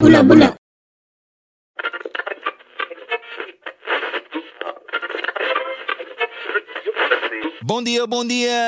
Bula bula. Bom dia, bom dia!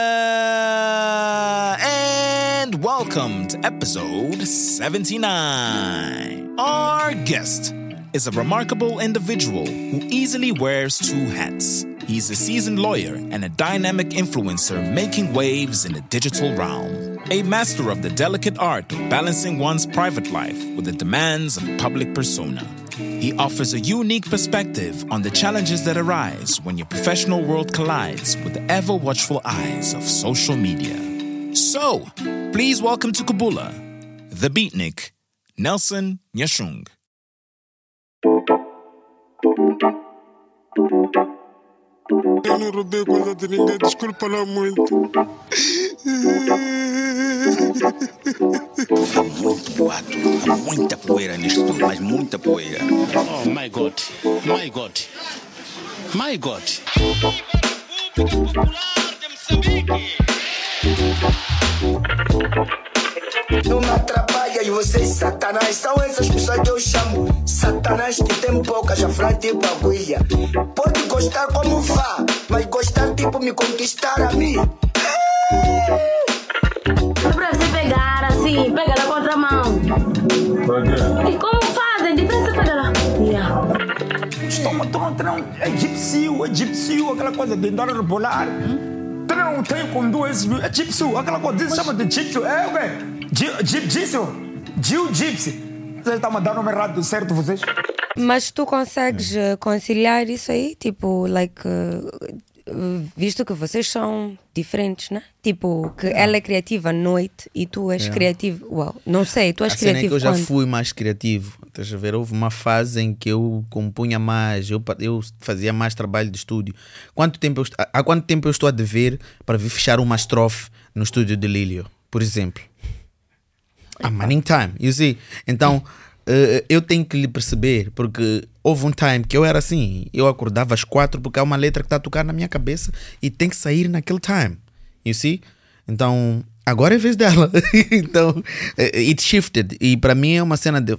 And welcome to episode 79. Our guest is a remarkable individual who easily wears two hats. He's a seasoned lawyer and a dynamic influencer making waves in the digital realm. A master of the delicate art of balancing one's private life with the demands of public persona. He offers a unique perspective on the challenges that arise when your professional world collides with the ever watchful eyes of social media. So, please welcome to Kabula, the beatnik, Nelson Nyashung. Eu não roubei coisa de ninguém, desculpa lá muito. Há muito boato, há muita poeira nisto tudo, mas muita poeira. Oh my God, my God, my God. Não me atrapalha e vocês satanás São essas pessoas que eu chamo Satanás que tem pouca já frente tipo aguia Pode gostar como vá Mas gostar tipo me conquistar a mim É pra você pegar assim, pega na contramão. E como fazem? De frente pega lá. Yeah. Toma, toma, toma. É egípcio, egípcio, aquela coisa de andar a rebolar. Treino um trem com dois. É egípcio, aquela coisa, chama de egípcio. É o quê? Egípcio? Jiu-jitsu. Vocês estão mandando o nome errado, certo, vocês? Mas tu consegues eh, conciliar isso aí? Tipo, like. eh, visto que vocês são diferentes, né? Tipo, que ela é criativa à noite e tu és criativo. Well, não sei, tu és A cena é que criativo eu já quando? fui mais criativo. Estás a ver? Houve uma fase em que eu compunha mais, eu, eu fazia mais trabalho de estúdio. Quanto tempo eu há quanto tempo eu estou a dever para vir fechar uma estrofe no estúdio de Lílio, por exemplo? I'm running time, you see? Então, eh, eu tenho que lhe perceber, porque houve um time que eu era assim, eu acordava às quatro porque há uma letra que está a tocar na minha cabeça e tem que sair naquele time, you see? Então, agora é vez dela. então, eh, it shifted. E para mim é uma cena de.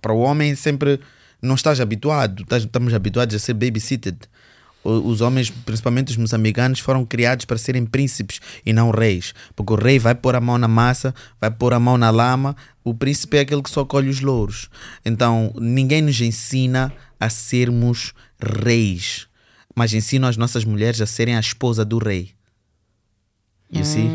Para o homem sempre não estás habituado, estás- estamos habituados a ser babysitted. Os homens, principalmente os moçambicanos, foram criados para serem príncipes e não reis. Porque o rei vai pôr a mão na massa, vai pôr a mão na lama, o príncipe é aquele que só colhe os louros. Então, ninguém nos ensina a sermos reis, mas ensina as nossas mulheres a serem a esposa do rei. You see?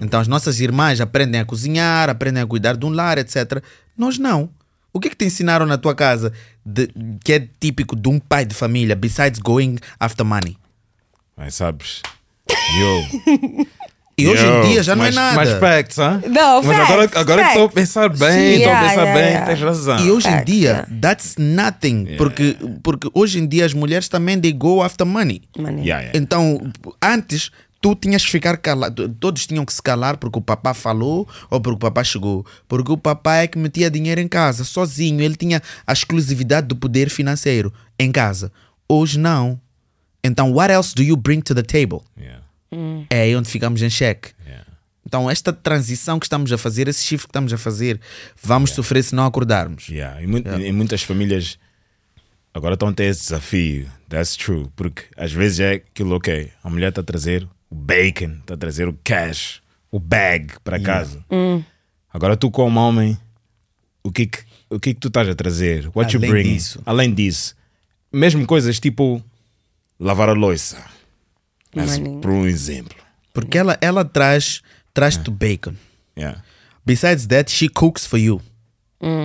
Então as nossas irmãs aprendem a cozinhar, aprendem a cuidar de um lar, etc. Nós não. O que é que te ensinaram na tua casa de- que é típico de um pai de família, besides going after money? Mas sabes, yo, E hoje yo, em dia já não mais, é nada. Mais facts? Não, Mas facts, agora, agora que estou a pensar bem, Sim, estou a yeah, pensar yeah, bem, yeah. tens razão. E hoje em Facts, dia, yeah. that's nothing. Porque, porque hoje em dia as mulheres também they go after money. Yeah. Então, antes, tu tinhas que ficar calado. Todos tinham que se calar porque o papá falou ou porque o papá chegou. Porque o papai é que metia dinheiro em casa, sozinho. Ele tinha a exclusividade do poder financeiro em casa. Hoje não. Então, what else do you bring to the table? Yeah, É aí onde ficamos em xeque. yeah. Então, esta transição que estamos a fazer, esse shift que estamos a fazer, vamos sofrer se não acordarmos. Yeah. E, mu- em muitas famílias agora estão a ter esse desafio. That's true. Porque às vezes é aquilo, ok, a mulher está a trazer o bacon, está a trazer o cash, o bag para casa. Agora tu, como homem, o que, que- o que que tu estás a trazer? What Além you bring? disso. Além disso, mesmo coisas tipo lavar a louça. Mas, Maninho. por um exemplo. Porque ela, ela traz, traz-te bacon. Yeah. Besides that, she cooks for you.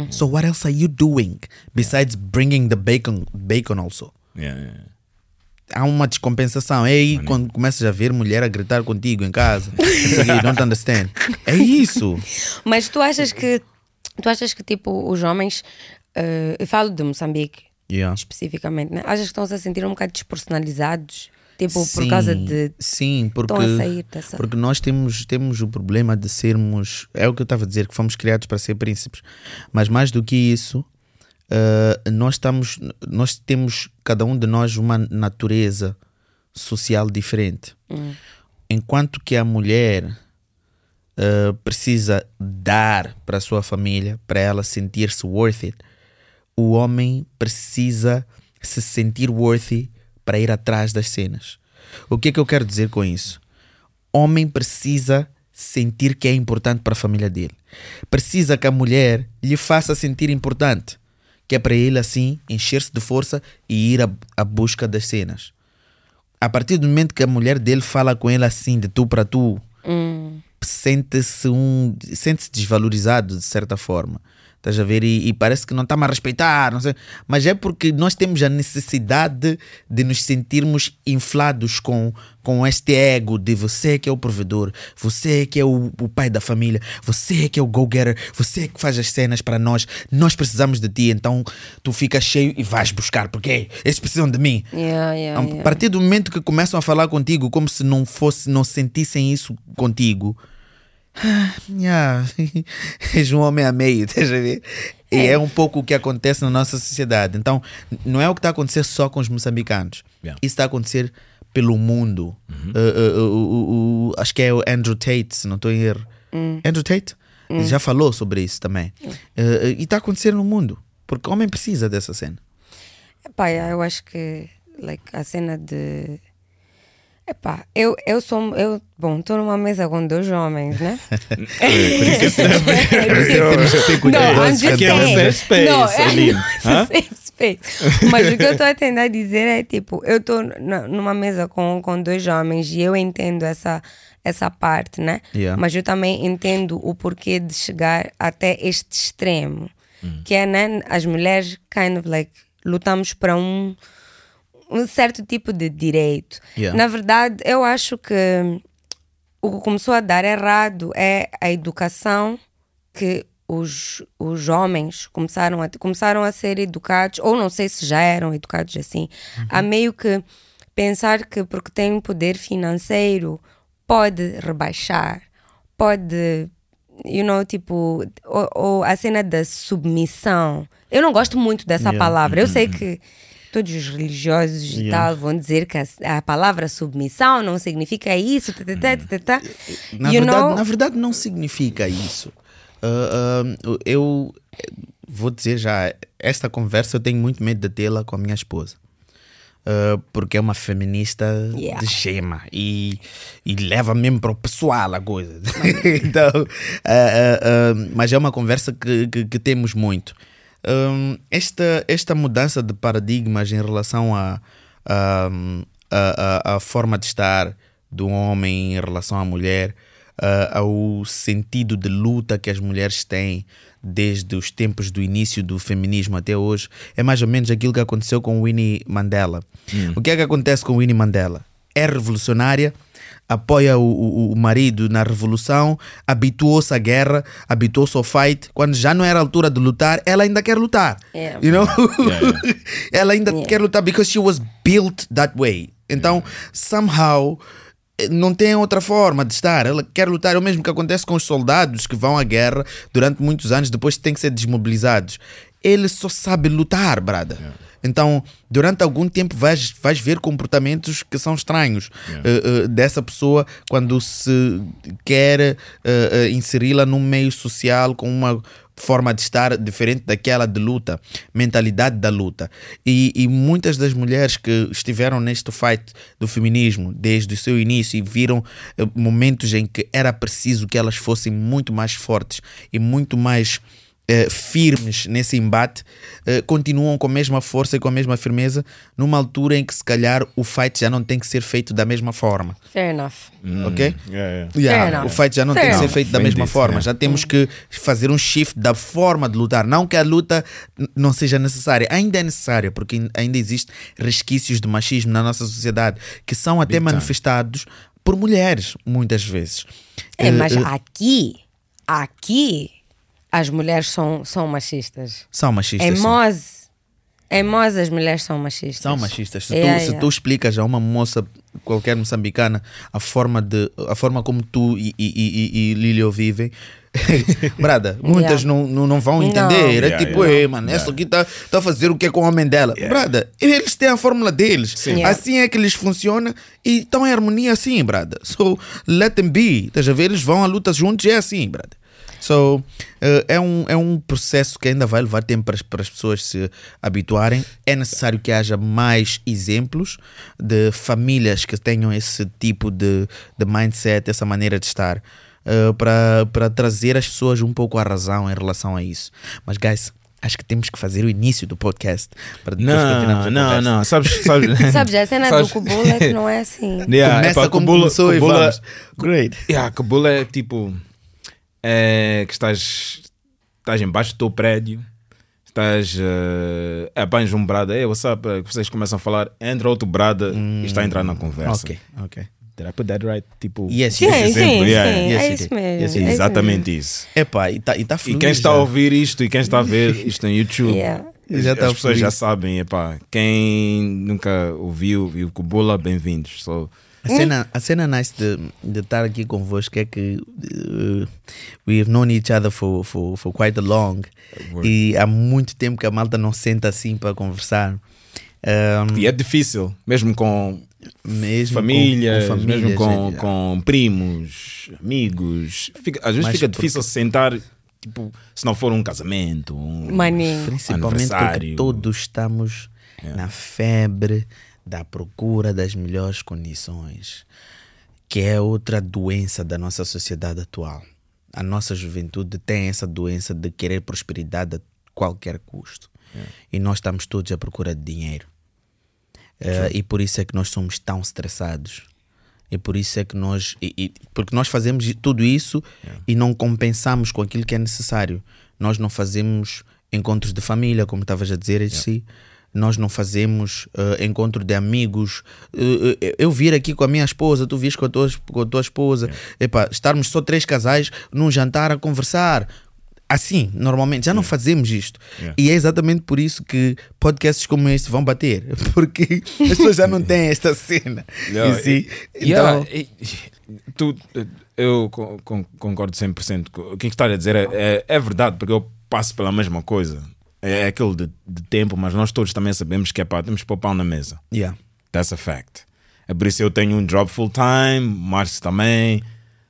So what else are you doing besides bringing the bacon, bacon also? Yeah, yeah. Há uma descompensação. É aí quando começas a ver mulher a gritar contigo em casa. you don't understand. É isso. Mas tu achas que. Tu achas que, tipo, os homens. eh, eu falo de Moçambique Yeah. especificamente, né? Achas que estão-se a sentir um bocado despersonalizados? Tipo, por Sim, causa de. Sim, porque, estão a sair dessa- porque nós temos, temos o problema de sermos. É o que eu estava a dizer, que fomos criados para ser príncipes. Mas mais do que isso, eh, nós, estamos, nós temos, cada um de nós, uma natureza social diferente. Enquanto que a mulher uh, precisa dar para a sua família, para ela sentir-se worth it, o homem precisa se sentir worthy para ir atrás das cenas. O que é que eu quero dizer com isso? Homem precisa sentir que é importante para a família dele. Precisa que a mulher lhe faça sentir importante, que é para ele assim encher-se de força e ir à, busca das cenas. A partir do momento que a mulher dele fala com ele assim, de tu para tu, Hum. sente-se um, sente-se desvalorizado de certa forma. Estás a ver? E, e parece que não está-me a respeitar, não sei. Mas é porque nós temos a necessidade de nos sentirmos inflados com, com este ego de você que é o provedor, você que é o, o pai da família, você que é o go-getter, você que faz as cenas para nós. Nós precisamos de ti, então tu ficas cheio e vais buscar, porque eles precisam de mim. Yeah, yeah, A yeah. partir do momento que começam a falar contigo como se não fosse, não sentissem isso contigo, yeah, és um homem a meio, estás a ver? E é um pouco o que acontece na nossa sociedade. Então, não é o que está a acontecer só com os moçambicanos. Yeah. Isso está a acontecer pelo mundo. Uh, uh, uh, uh, uh, acho que é o Andrew Tate, se não estou em erro. Andrew Tate? Ele já falou sobre isso também. Uh, uh, e está a acontecer no mundo. Porque o homem precisa dessa cena. Epá, eu acho que like, a cena de. Epá, eu, eu sou. Eu, bom, estou numa mesa com dois homens, né? Não, I'm just Aqui é saying. space, Não, é- não, safe space. Mas o que eu estou a tentar dizer é tipo, eu estou numa mesa com, com dois homens e eu entendo essa, essa parte, né? Yeah. Mas eu também entendo o porquê de chegar até este extremo. Que é, né? As mulheres, kind of like, lutamos para um, um certo tipo de direito. Yeah. Na verdade, eu acho que o que começou a dar errado é a educação que os, os homens começaram a, começaram a ser educados, ou não sei se já eram educados assim, a meio que pensar que porque tem um poder financeiro pode rebaixar, pode, you know, tipo, ou, ou a cena da submissão. Eu não gosto muito dessa Yeah. palavra. Eu sei que todos os religiosos e Yeah. tal vão dizer que a, a palavra submissão não significa isso, tá, tá, tá. Na, You verdade, know? na verdade, não significa isso. Ah, ah, eu vou dizer já, esta conversa eu tenho muito medo de tê-la com a minha esposa. Ah, porque é uma feminista Yeah. de gema e, e leva mesmo para o pessoal a coisa. então, mas é uma conversa que, que, que temos muito. Hum, esta, esta mudança de paradigmas em relação a, a, a, a, a forma de estar do homem em relação à mulher, ah, ao sentido de luta que as mulheres têm desde os tempos do início do feminismo até hoje, é mais ou menos aquilo que aconteceu com Winnie Mandela. O que é que acontece com Winnie Mandela? É revolucionária, apoia o, o, o marido na revolução, habituou-se à guerra, habituou-se ao fight. Quando já não era a altura de lutar, ela ainda quer lutar. Yeah. You know? Yeah, ela ainda quer lutar because she was built that way. Então, somehow, eh, não tem outra forma de estar. Ela quer lutar. É o mesmo que acontece com os soldados que vão à guerra durante muitos anos, depois têm que ser desmobilizados. Ele só sabe lutar, brada. Então, durante algum tempo vais, vais ver comportamentos que são estranhos eh, eh, dessa pessoa quando se quer eh, inseri-la num meio social com uma forma de estar diferente daquela de luta, mentalidade da luta. E, e muitas das mulheres que estiveram neste fight do feminismo desde o seu início e viram momentos em que era preciso que elas fossem muito mais fortes e muito mais eh, firmes nesse embate, eh, continuam com a mesma força e com a mesma firmeza numa altura em que se calhar o fight já não tem que ser feito da mesma forma. Fair enough. Ok? Yeah, yeah. Yeah, enough. o fight já não Fair tem que ser enough. feito da Bem mesma dito, forma. yeah. Já temos que fazer um shift da forma de lutar. Não que a luta não seja necessária. Ainda é necessária, porque in- ainda existem resquícios de machismo na nossa sociedade que são até Big time. manifestados por mulheres, muitas vezes. É, Eh, mas eh, aqui, aqui, as mulheres são, são machistas. são machistas. Em. Moz, em Moz as mulheres são machistas. São machistas. Se, tu, Yeah, se yeah. tu explicas a uma moça, qualquer moçambicana, a forma, de, a forma como tu e, e, e, e Lilio vivem, Brada, muitas Yeah. não, não, não vão Não. entender. É Yeah, tipo, yeah. ei, mano, essa aqui tá, tá a fazer o que é com o homem dela. Brada, eles têm a fórmula deles. Yeah. Assim é que eles funcionam e estão em harmonia assim, brada. So, let them be. Estás a ver? Eles vão à luta juntos e é assim, brada. So, eh, é, um, é um processo que ainda vai levar tempo para as, para as pessoas se habituarem. É necessário que haja mais exemplos de famílias que tenham esse tipo de, de mindset, essa maneira de estar, eh, para, para trazer as pessoas um pouco à razão em relação a isso. Mas, guys, acho que temos que fazer o início do podcast para depois continuarmos Não, a não, conversa. não. Sabes, sabes, Sabes, a cena sabes- do Kubula é que não é assim. Yeah, Começa epá, como Kabula- começou e Kabula- vamos. Great. Yeah, Kabula é tipo. É que estás. Estás embaixo do teu prédio. Estás. Uh, apanhas um brada. Ei, what's up? Eh, que vocês começam a falar. Entra outro brada e está a entrar na conversa. Ok, ok. Did I put that right? Tipo. Yes, Sim, yes, sim, exemplo, sim. yeah. Yes, é isso is. mesmo. Yes, é Exatamente isso. Epá, e está e tá E quem está a já. ouvir isto e quem está a ver isto no YouTube, Yeah. Já as tá pessoas fluindo. já sabem. Epá, quem nunca ouviu e o Kubula, bem-vindos. So, A cena, a cena nice de, de estar aqui convosco é que uh, we have known each other for, for, for quite a long e há muito tempo que a malta não senta assim para conversar. Um, e é difícil, mesmo com mesmo famílias, com, com mesmo com, é, com primos, amigos. Fica- às vezes Mas fica porque- difícil sentar, tipo, se não for um casamento, um Maninho. Principalmente porque todos estamos na febre da procura das melhores condições, que é outra doença da nossa sociedade atual. A nossa juventude tem essa doença de querer prosperidade a qualquer custo. E nós estamos todos à procura de dinheiro. Eh, e por isso é que nós somos tão estressados. E por isso é que nós. e- e- porque nós fazemos tudo isso e não compensamos com aquilo que é necessário. Nós não fazemos encontros de família, como estavas a dizer, si. Nós não fazemos eh, encontro de amigos. Eh, eu vir aqui com a minha esposa, tu vires com a tua, com a tua esposa. Epá, estarmos só três casais num jantar a conversar. Assim, normalmente, já não fazemos isto. Yeah. E é exatamente por isso que podcasts como este vão bater. Porque as pessoas já não têm esta cena. Yeah, e- yeah, Então, e- tu, eu con- con- concordo 100%. com O que estás a dizer é, é, é verdade, porque eu passo pela mesma coisa. É, é aquele de, de tempo, mas nós todos também sabemos que é pá, temos que pôr pão na mesa. yeah. That's a fact. É por isso eu tenho um job full time, Márcio também,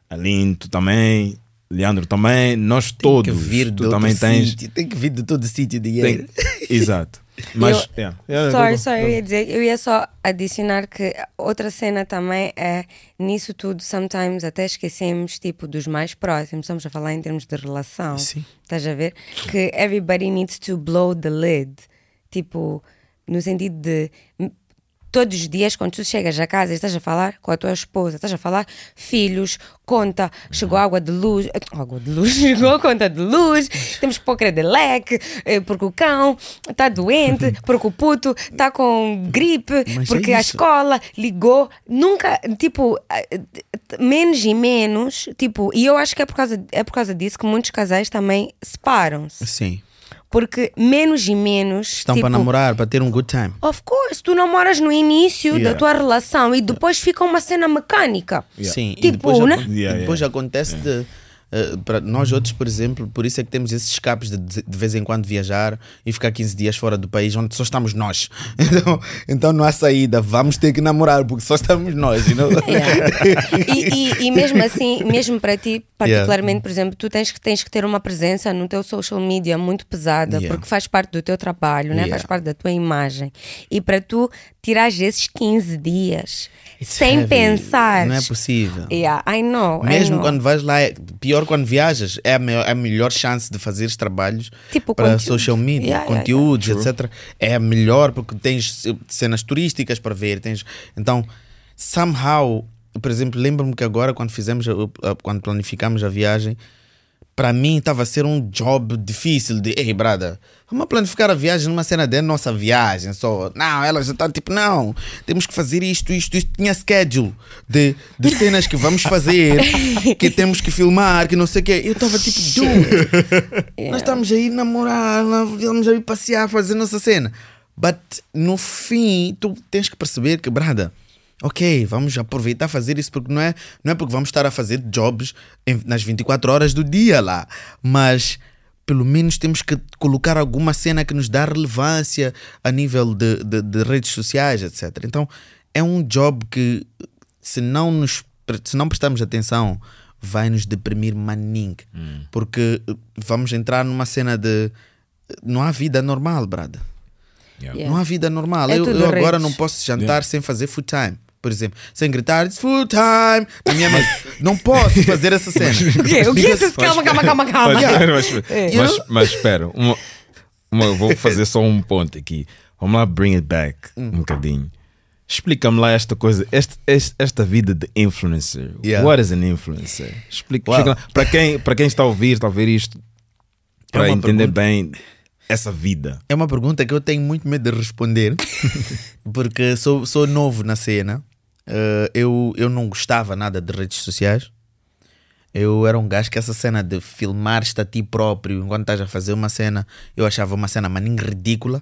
Aline, tu também, Leandro também, nós Tem todos. que vir tu também tens. sítio, Tem que vir de todo sítio de tem- dinheiro. Exato. Mas. Eu- yeah. Yeah, Sorry, sorry, eu ia dizer, eu ia só adicionar que outra cena também é nisso tudo, sometimes até esquecemos tipo dos mais próximos, estamos a falar em termos de relação. Sim. Estás a ver? Que everybody needs to blow the lid. Tipo, no sentido de todos os dias, quando tu chegas a casa e estás a falar com a tua esposa, estás a falar filhos, conta, chegou água de luz, eh, água de luz, chegou conta de luz, temos que pôr credelec, eh, porque o cão está doente, porque o puto está com gripe, Mas porque é a escola ligou, nunca, tipo, eh, menos e menos, tipo, e eu acho que é por causa, é por causa disso que muitos casais também separam-se. Sim. Porque menos e menos. Estão tipo, para namorar, para ter um good time. Of course, tu namoras no início Yeah. da tua relação e depois fica uma cena mecânica. Sim, e Tipo, depois, né? Yeah, e depois yeah. acontece de. Eh, para nós outros, por exemplo, por isso é que temos esses escapes de de vez em quando viajar e ficar 15 dias fora do país onde só estamos nós. Então, então não há saída, vamos ter que namorar porque só estamos nós. You know? E, e- e mesmo assim, mesmo para ti, particularmente, por exemplo, tu tens que, tens que ter uma presença no teu social media muito pesada, Yeah. porque faz parte do teu trabalho, né? Yeah. faz parte da tua imagem. E para tu tirar esses 15 dias It's sem heavy. pensar. Não é possível. Yeah, I know. I Mesmo know. quando vais lá, é- pior quando viajas, é a, maior, a melhor chance de fazeres trabalhos Tipo para conteúdo. social media, Yeah, yeah, conteúdos, etc. É a melhor porque tens cenas turísticas para ver. Tens, então, somehow, por exemplo, lembro-me que agora, quando fizemos, a- a- quando planificamos a viagem, para mim estava a ser um job difícil de, ei, brada, vamos planificar a viagem numa cena de nossa viagem só. Não, ela já está tipo, não, temos que fazer isto, isto, isto. Tinha schedule de, de cenas que vamos fazer, que temos que filmar, que não sei o quê. Eu estava tipo, dude, nós estamos aí namorar, estamos aí passear, fazer nossa cena. But no fim, tu tens que perceber que, brada, Ok, vamos aproveitar fazer isso porque não é, não é porque vamos estar a fazer jobs em- nas 24 horas do dia lá, mas pelo menos temos que colocar alguma cena que nos dá relevância a nível de, de, de redes sociais, etc. Então é um job que se não nos se não prestarmos atenção vai nos deprimir maninho porque eh, vamos entrar numa cena de não há vida normal, brada. Yeah. Não há vida normal. É eu eu agora não posso jantar sem fazer food time. Por exemplo, sem gritar it's food time na minha mesa. Não posso fazer essa cena. O quê? O que é isso? Calma, calma, calma, calma. Mas, Yeah. mas, You mas, mas espera, uma, uma- vou fazer só um ponto aqui. Vamos lá, bring it back Hum. um bocadinho. Explica-me lá esta coisa, este, este- esta vida de influencer. Yeah. What is an influencer? Explica, Wow. explica lá. para quem, para quem está a ouvir, está a ver isto, É para uma entender pergunta. bem essa vida. É uma pergunta que eu tenho muito medo de responder, porque sou, sou novo na cena. Uh, eu, eu não gostava nada de redes sociais. Eu era um gajo que essa cena de filmar-te a ti próprio enquanto estás a fazer uma cena, eu achava uma cena maninho ridícula.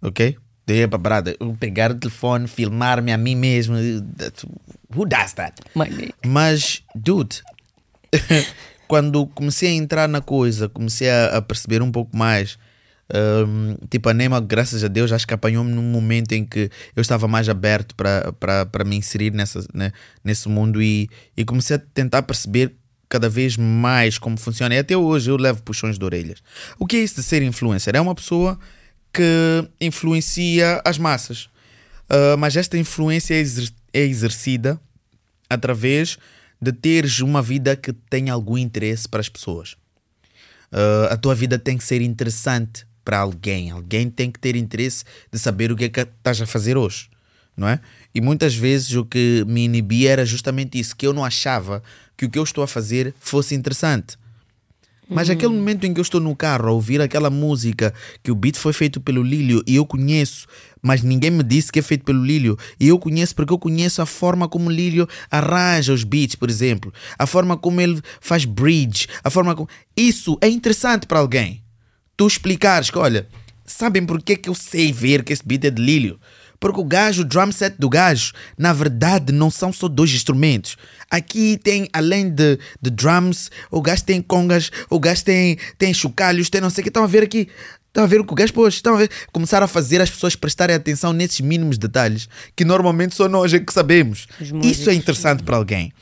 Ok? Daí para brada, eu pegar o telefone, filmar-me a mim mesmo. Who does that? Mãe, Mas, dude, quando comecei a entrar na coisa, comecei a, a perceber um pouco mais. Hum, tipo, a Nema, graças a Deus, acho que apanhou-me num momento em que eu estava mais aberto para me inserir nessa, né, nesse mundo e, e comecei a tentar perceber cada vez mais como funciona. E até hoje eu levo puxões de orelhas. O que é isso de ser influencer? É uma pessoa que influencia as massas. Uh, mas esta influência é, exer- é exercida através de teres uma vida que tenha algum interesse para as pessoas. Uh, a tua vida tem que ser interessante para alguém. Alguém tem que ter interesse de saber o que é que estás a fazer hoje, não é? E muitas vezes o que me inibia era justamente isso, que eu não achava que o que eu estou a fazer fosse interessante. Mas aquele momento em que eu estou no carro a ouvir aquela música que o beat foi feito pelo Lílio e eu conheço, mas ninguém me disse que é feito pelo Lílio, e eu conheço porque eu conheço a forma como o Lílio arranja os beats, por exemplo, a forma como ele faz bridge, a forma como. Isso é interessante para alguém. Tu explicares que, olha, sabem por que, que eu sei ver que esse beat é de Lílio? Porque o gajo, o drum set do gajo, na verdade não são só dois instrumentos. Aqui tem, além de, de drums, o gajo tem congas, o gajo tem, tem chocalhos, tem não sei o que. Estão a ver aqui. Estão a ver o que o gajo pôs. Estão a ver. Começaram a fazer as pessoas prestarem atenção nesses mínimos detalhes que normalmente só nós é que sabemos. Os Isso é interessante para alguém.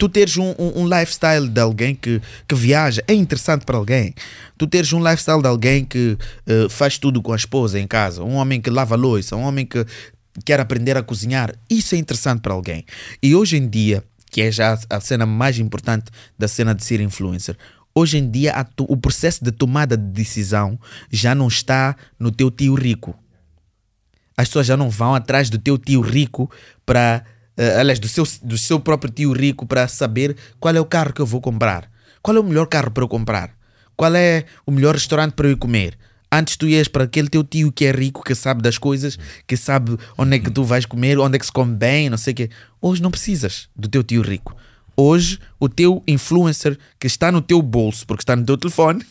Tu teres um, um, um lifestyle de alguém que, que viaja é interessante para alguém. Tu teres um lifestyle de alguém que eh, faz tudo com a esposa em casa, um homem que lava louça, um homem que quer aprender a cozinhar, isso é interessante para alguém. E hoje em dia, que é já a cena mais importante da cena de ser influencer, hoje em dia o processo de tomada de decisão já não está no teu tio rico as pessoas já não vão atrás do teu tio rico para. Eh, aliás, do seu, do seu próprio tio rico para saber qual é o carro que eu vou comprar. Qual é o melhor carro para eu comprar? Qual é o melhor restaurante para eu comer? Antes tu ias para aquele teu tio que é rico, que sabe das coisas, que sabe onde é que tu vais comer, onde é que se come bem, não sei o quê. Hoje não precisas do teu tio rico. Hoje, o teu influencer que está no teu bolso, porque está no teu telefone,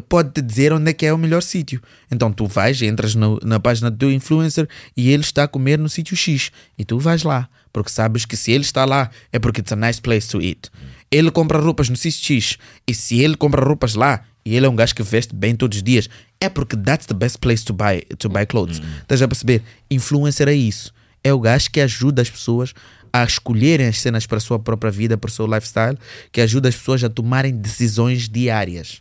pode te dizer onde é que é o melhor sítio. Então tu vais, entras no- na página do teu influencer e ele está a comer no sítio X. E tu vais lá, porque sabes que se ele está lá é porque it's a nice place to eat. Ele compra roupas no sítio X. E se ele compra roupas lá e ele é um gajo que veste bem todos os dias, é porque that's the best place to buy, to buy clothes. Estás a perceber? Influencer é isso. É o gajo que ajuda as pessoas a escolherem as cenas para a sua própria vida, para o seu lifestyle, que ajuda as pessoas a tomarem decisões diárias.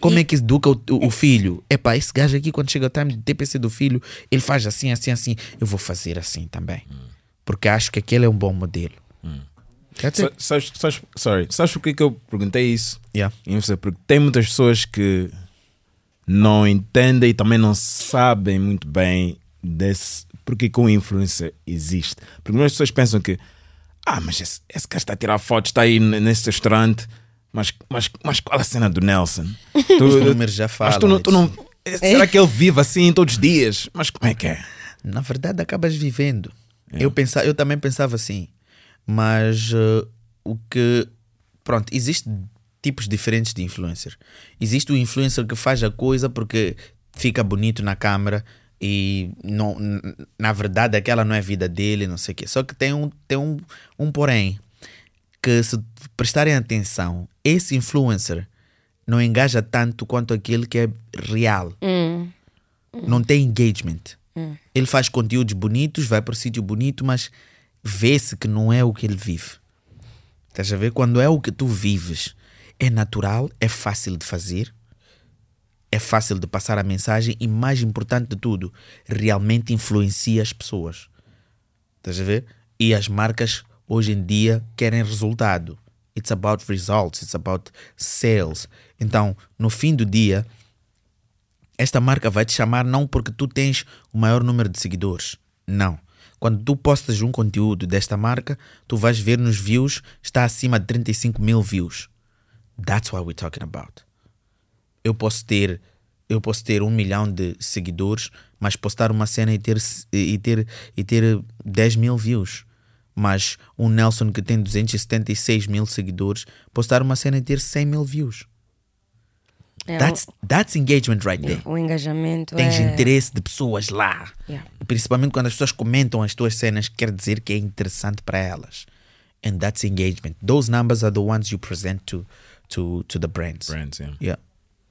Como é que educa o, o- o filho? Epá, esse gajo aqui, quando chega o time de TPC do filho, ele faz assim, assim, assim. Eu vou fazer assim também. Porque acho que aquele é um bom modelo. It. Sa- Sabes, sabes, sorry, sabes por que eu perguntei isso? Yeah. Porque tem muitas pessoas que não entendem e também não sabem muito bem desse porque que o influencer existe. Porque muitas pessoas pensam que ah, mas esse, esse cara está a tirar fotos, está aí nesse restaurante, mas, mas, mas qual a cena do Nelson? Tu- Os números já Mas tu falam não, tu não, será que ele vive assim todos os dias? Mas como é que é? Na verdade, acabas vivendo. Eu, pensa, eu também pensava assim. Mas eh, o que. Pronto, existem tipos diferentes de influencer. Existe o influencer que faz a coisa porque fica bonito na câmera e não, na verdade aquela não é a vida dele, não sei o quê. Só que tem um, tem um, um porém, que se prestarem atenção, esse influencer não engaja tanto quanto aquele que é real. Não tem engagement. Ele faz conteúdos bonitos, vai para o sítio bonito, mas vê-se que não é o que ele vive. Estás a ver? Quando é o que tu vives, é natural, é fácil de fazer, é fácil de passar a mensagem e, mais importante de tudo, realmente influencia as pessoas. Estás a ver? E as marcas hoje em dia querem resultado. It's about results, it's about sales. Então, no fim do dia, esta marca vai te chamar não porque tu tens o maior número de seguidores. Não. Quando tu postas um conteúdo desta marca, tu vais ver nos views, está acima de 35 mil views. That's what we're talking about. Eu posso ter, eu posso ter um milhão de seguidores, mas postar uma cena e ter, e ter, e ter 10 mil views. Mas um Nelson que tem 276 mil seguidores, postar uma cena e ter 100 mil views. É, That's, that's engagement right there. o engajamento Tens é... interesse de pessoas lá. Yeah. Principalmente quando as pessoas comentam as tuas cenas, quer dizer que é interessante para elas. And that's engagement. Those numbers are the ones you present to, to, to the brands. Brands, yeah.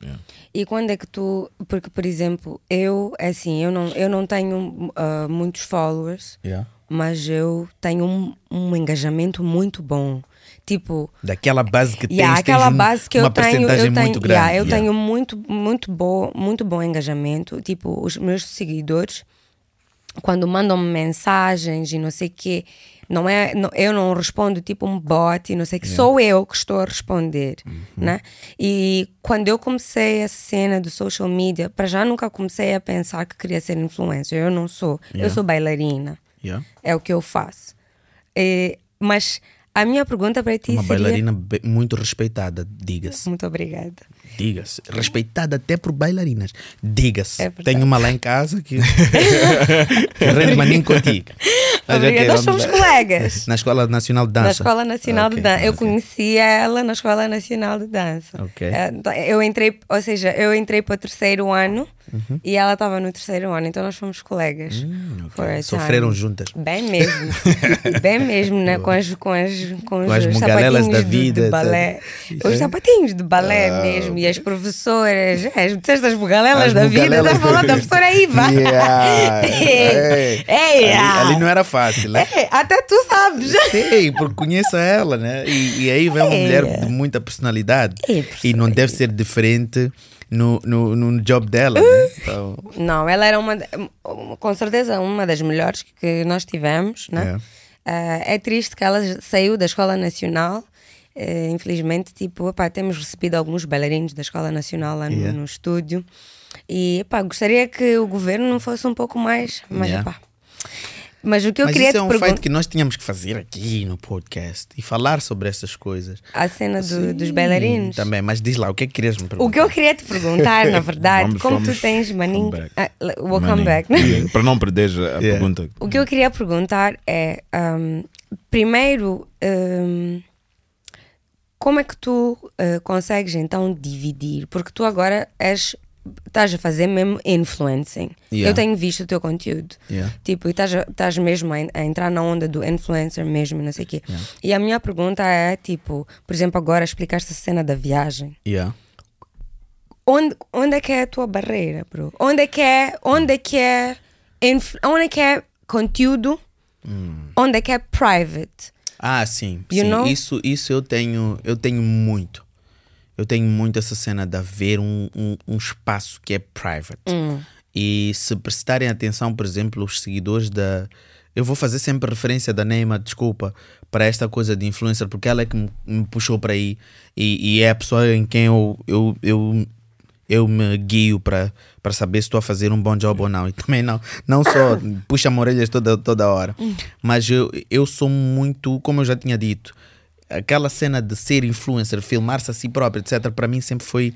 Yeah. E quando é que tu. Porque, por exemplo, eu, é assim, eu não, eu não tenho ah, muitos followers, Yeah. Mas eu tenho um, um engajamento muito bom. Tipo, Daquela base que yeah, tens, aquela tens base que eu uma tenho, percentagem eu tenho, muito grande. yeah, eu Yeah. tenho muito, muito bom, muito bom engajamento. Tipo, os meus seguidores, quando mandam-me mensagens e não sei o quê, não é, não- eu não respondo tipo um bot e não sei o que, sou eu que estou a responder, Uhum. né? E quando eu comecei essa cena do social media, para já nunca comecei a pensar que queria ser influencer, eu não sou, eu sou bailarina, Yeah. é o que eu faço. E- mas a minha pergunta para ti Uma seria... bailarina muito respeitada, diga-se. Muito obrigada. Diga-se. Respeitada até por bailarinas. Diga-se. É. Tenho uma lá em casa que, que rende maninho contigo. Obrigada. Nós somos colegas. Na Escola Nacional de Dança. Na Escola Nacional de Ok, Dança. Eu conheci ela na Escola Nacional de Dança. Ok. Eh, então, Eu entrei, ou seja, eu entrei para o terceiro ano Uhum. e ela estava no terceiro ano, então nós fomos colegas. Time. Hum, Sofreram juntas. Bem mesmo. Bem mesmo, né? Com as, com as, com Com as os mugalelas sapatinhos da vida, balé. Os É? sapatinhos de balé mesmo. E as professoras. É, as as bugalelas As da vida. Estás falando da professora Iva. Yeah. Ei, Ei. ei, ah. ali, ali não era fácil, né? É, até tu sabes. Sei, porque conheço ela, né? E, e aí vem uma É. mulher de muita personalidade. É, e não deve ser diferente no, no, no job dela, né? Então, Não, ela era uma, com certeza, uma das melhores que nós tivemos, né? Ah, é triste que ela saiu da Escola Nacional. Eh, infelizmente, tipo, epá, temos recebido alguns bailarinos da Escola Nacional lá no, Yeah. no estúdio. E epá, gostaria que o governo não fosse um pouco mais. Mas, Yeah. epá. Mas o que eu Mas queria isso é um perguntar. feito que nós tínhamos que fazer aqui no podcast e falar sobre essas coisas. A cena do- Sim, dos bailarinos. Também, mas diz lá, o que é que querias me perguntar? O que eu queria te perguntar, na verdade, Vamos- como vamos tu tens maninho. come back. Ah, welcome Maninho. back, né? Yeah, Para não perder a Yeah. pergunta. O que eu queria perguntar é, ahm, primeiro, ahm, como é que tu ah, consegues então dividir? Porque tu agora és, estás a fazer mesmo influencing. Yeah. Eu tenho visto o teu conteúdo. Yeah. Tipo, e estás, mesmo a, a entrar na onda do influencer mesmo, não sei o quê. E a minha pergunta é, tipo, por exemplo, agora explicaste a cena da viagem. Yeah. Onde, onde é que é a tua barreira, bro? Onde é que é, onde é que é, onde é que é conteúdo? Onde é que é private? Ah, sim. You sim. know? Isso, isso eu tenho, eu tenho muito. Eu tenho muito essa cena de haver um, um, um espaço que é private. E se prestarem atenção, por exemplo, os seguidores da. Eu vou fazer sempre referência da Neymar, desculpa, para esta coisa de influencer, porque ela é que me, me puxou para aí e, e é a pessoa em quem eu, eu, eu, eu me guio para para saber se estou a fazer um bom job ou não. E também não, não só puxa-me orelhas toda, toda hora, mas eu, eu sou muito, como eu já tinha dito, aquela cena de ser influencer, filmar-se a si próprio, etc., para mim sempre foi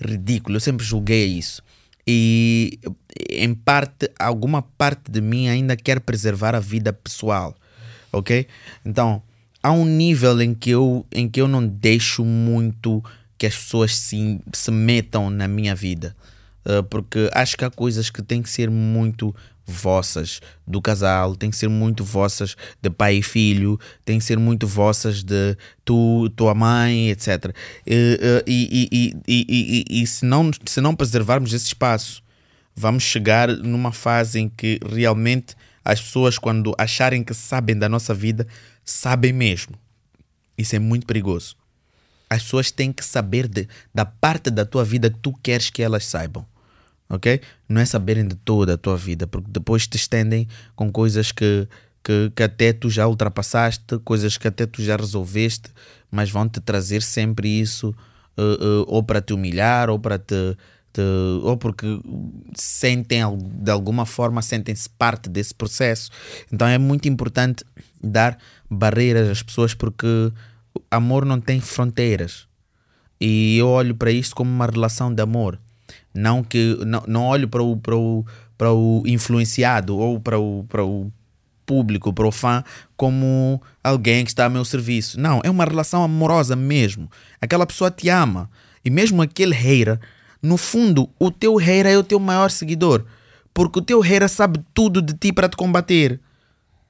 ridículo. Eu sempre julguei isso. E em parte, alguma parte de mim ainda quer preservar a vida pessoal, ok? Então, há um nível em que eu, em que eu não deixo muito que as pessoas se, se metam na minha vida, Uh, porque acho que há coisas que têm que ser muito vossas do casal, têm que ser muito vossas de pai e filho, têm que ser muito vossas de tu, tua mãe, etc. E, uh, e, e, e, e, e se, não, se não preservarmos esse espaço, vamos chegar numa fase em que realmente as pessoas, quando acharem que sabem da nossa vida, sabem mesmo. Isso é muito perigoso. As pessoas têm que saber de, da parte da tua vida que tu queres que elas saibam. Ok? Não é saberem de toda a tua vida, porque depois te estendem com coisas que, que, que até tu já ultrapassaste, coisas que até tu já resolveste, mas vão te trazer sempre isso, uh, uh, ou para te humilhar, ou para te, te, ou porque sentem de alguma forma sentem-se parte desse processo. Então é muito importante dar barreiras às pessoas porque amor não tem fronteiras. E eu olho para isto como uma relação de amor. Não que não, não olho para o, para, o, para o influenciado ou para o, para o público, para o fã, como alguém que está a meu serviço. Não, é uma relação amorosa mesmo. Aquela pessoa te ama. E mesmo aquele hater, no fundo, o teu hater é o teu maior seguidor. Porque o teu hater sabe tudo de ti para te combater.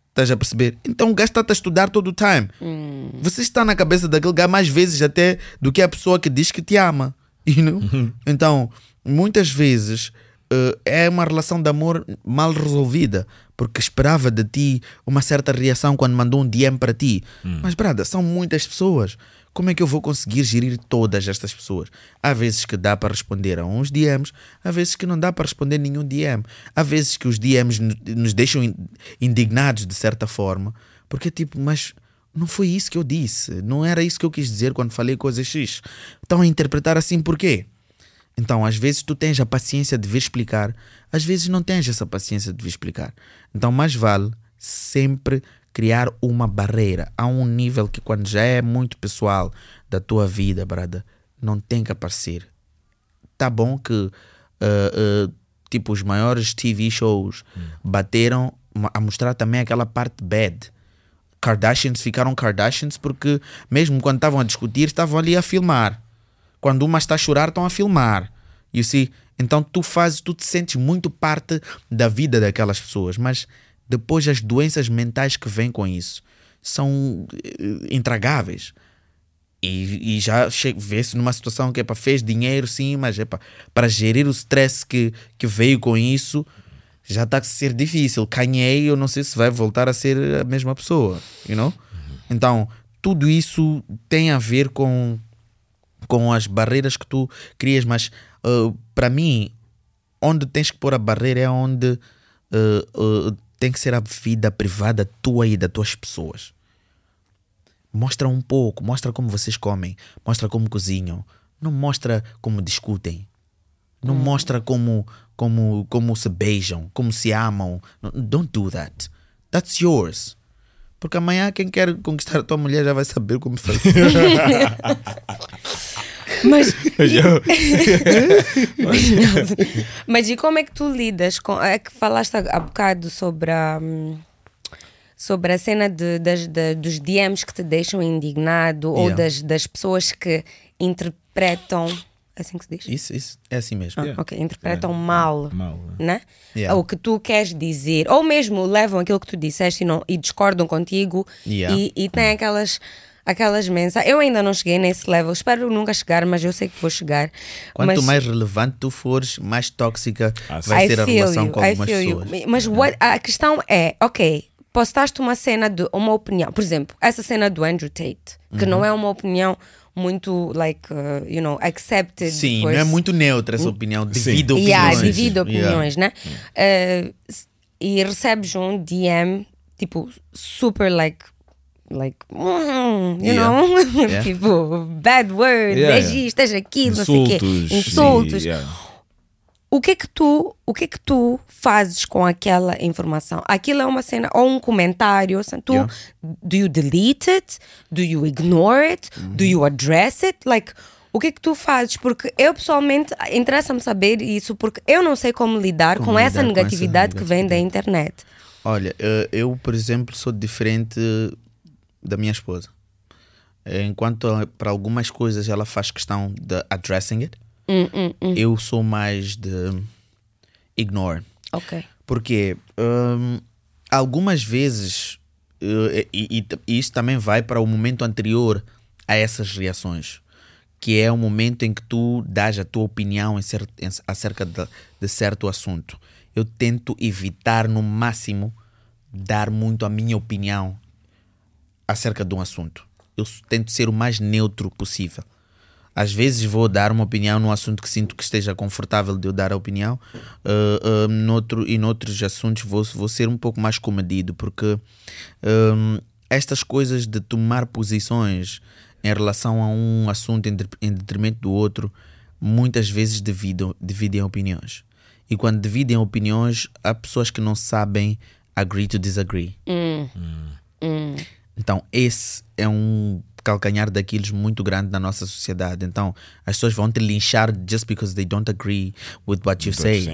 Estás a perceber? Então o gajo está a estudar todo o time. Hum. Você está na cabeça daquele gajo mais vezes até do que a pessoa que diz que te ama. You know? Então, muitas vezes uh, é uma relação de amor mal resolvida. Porque esperava de ti uma certa reação quando mandou um DM para ti. Mas, brada, são muitas pessoas. Como é que eu vou conseguir gerir todas estas pessoas? Há vezes que dá para responder a uns DMs, há vezes que não dá para responder nenhum DM. Há vezes que os DMs nos deixam indignados de certa forma, porque tipo, mas não foi isso que eu disse, não era isso que eu quis dizer quando falei coisas X. Estão a interpretar assim por quê? Então, às vezes tu tens a paciência de vir explicar, às vezes não tens essa paciência de vir explicar. Então, mais vale sempre criar uma barreira a um nível que quando já é muito pessoal da tua vida, brada, não tem que aparecer. Tá bom que uh, uh, tipo os maiores TV shows bateram a mostrar também aquela parte bad. Kardashians ficaram Kardashians porque mesmo quando estavam a discutir, estavam ali a filmar. Quando uma está a chorar, estão a filmar. You see? Então tu fazes, tu te sentes muito parte da vida daquelas pessoas, mas depois as doenças mentais que vêm com isso são eh, intragáveis. E, e já vê-se numa situação que para fez dinheiro, sim, mas para gerir o stress que, que veio com isso, já está a ser difícil. Kanye, eu não sei se vai voltar a ser a mesma pessoa, you know? Então, tudo isso tem a ver com, com as barreiras que tu crias, mas uh, para mim, onde tens que pôr a barreira é onde uh, uh, tem que ser a vida privada tua e das tuas pessoas. Mostra um pouco, mostra como vocês comem, mostra como cozinham, não mostra como discutem, não mostra como, como, como se beijam, como se amam. Don't do that. That's yours. Porque amanhã quem quer conquistar a tua mulher já vai saber como fazer. Mas, mas e como é que tu lidas com. É que falaste há bocado sobre a. Sobre a cena de, das, de- dos DMs que te deixam indignado ou Yeah. das, das pessoas que interpretam. É assim que se diz? Isso, isso é assim mesmo. Ah, ok, interpretam mal, Mal, né? Yeah. O que tu queres dizer, ou mesmo levam aquilo que tu disseste e, não, e discordam contigo Yeah. e, e tem aquelas, aquelas mensagens. Eu ainda não cheguei nesse level, espero nunca chegar, mas eu sei que vou chegar. Quanto mas, mais relevante tu fores, mais tóxica Ah, vai I ser a relação you, com algumas feel you. pessoas. Mas what- a questão é, ok, postaste uma cena de uma opinião, por exemplo, essa cena do Andrew Tate, que Uhum. não é uma opinião muito, like, uh, you know, accepted. Sim, for não é muito neutra essa opinião, devido a Hum? Yeah, opiniões. divide opiniões, Yeah. né? Uh, e recebes um DM, tipo, super like. Like, mm, you Yeah. know? Yeah. tipo, bad words, Yeah, és yeah. isto, és aquilo, não sei o quê. Insultos. E-. O que é que tu, o que é que tu fazes com aquela informação? Aquilo é uma cena ou um comentário, seja, tu do you delete it? Do you ignore it? Do you address it? Like, o que é que tu fazes? Porque eu pessoalmente interessa-me saber isso porque eu não sei como lidar Como com essa lidar com essa negatividade que vem da negatividade. internet. Olha, eh, eu, por exemplo, sou diferente da minha esposa. Enquanto para algumas coisas ela faz questão de addressing it, Hum, hum, hum. Eu sou mais de ignore. Ok. Porque hum, algumas vezes, e, e- e isso também vai para o momento anterior a essas reações, que é o momento em que tu dás a tua opinião em cer- em- acerca de, de certo assunto. Eu tento evitar no máximo dar muito a minha opinião acerca de um assunto. Eu tento ser o mais neutro possível. Às vezes vou dar uma opinião num assunto que sinto que esteja confortável de eu dar a opinião, uh, uh, noutro, e noutros assuntos vou, vou ser um pouco mais comedido, porque um, estas coisas de tomar posições em relação a um assunto em, de- em detrimento do outro, muitas vezes dividem, dividem opiniões. E quando dividem opiniões, há pessoas que não sabem agree to disagree. Hum. Hum. Então, esse é um calcanhar daqueles muito grande na nossa sociedade. Então, as pessoas vão te linchar just because they don't agree with what you say.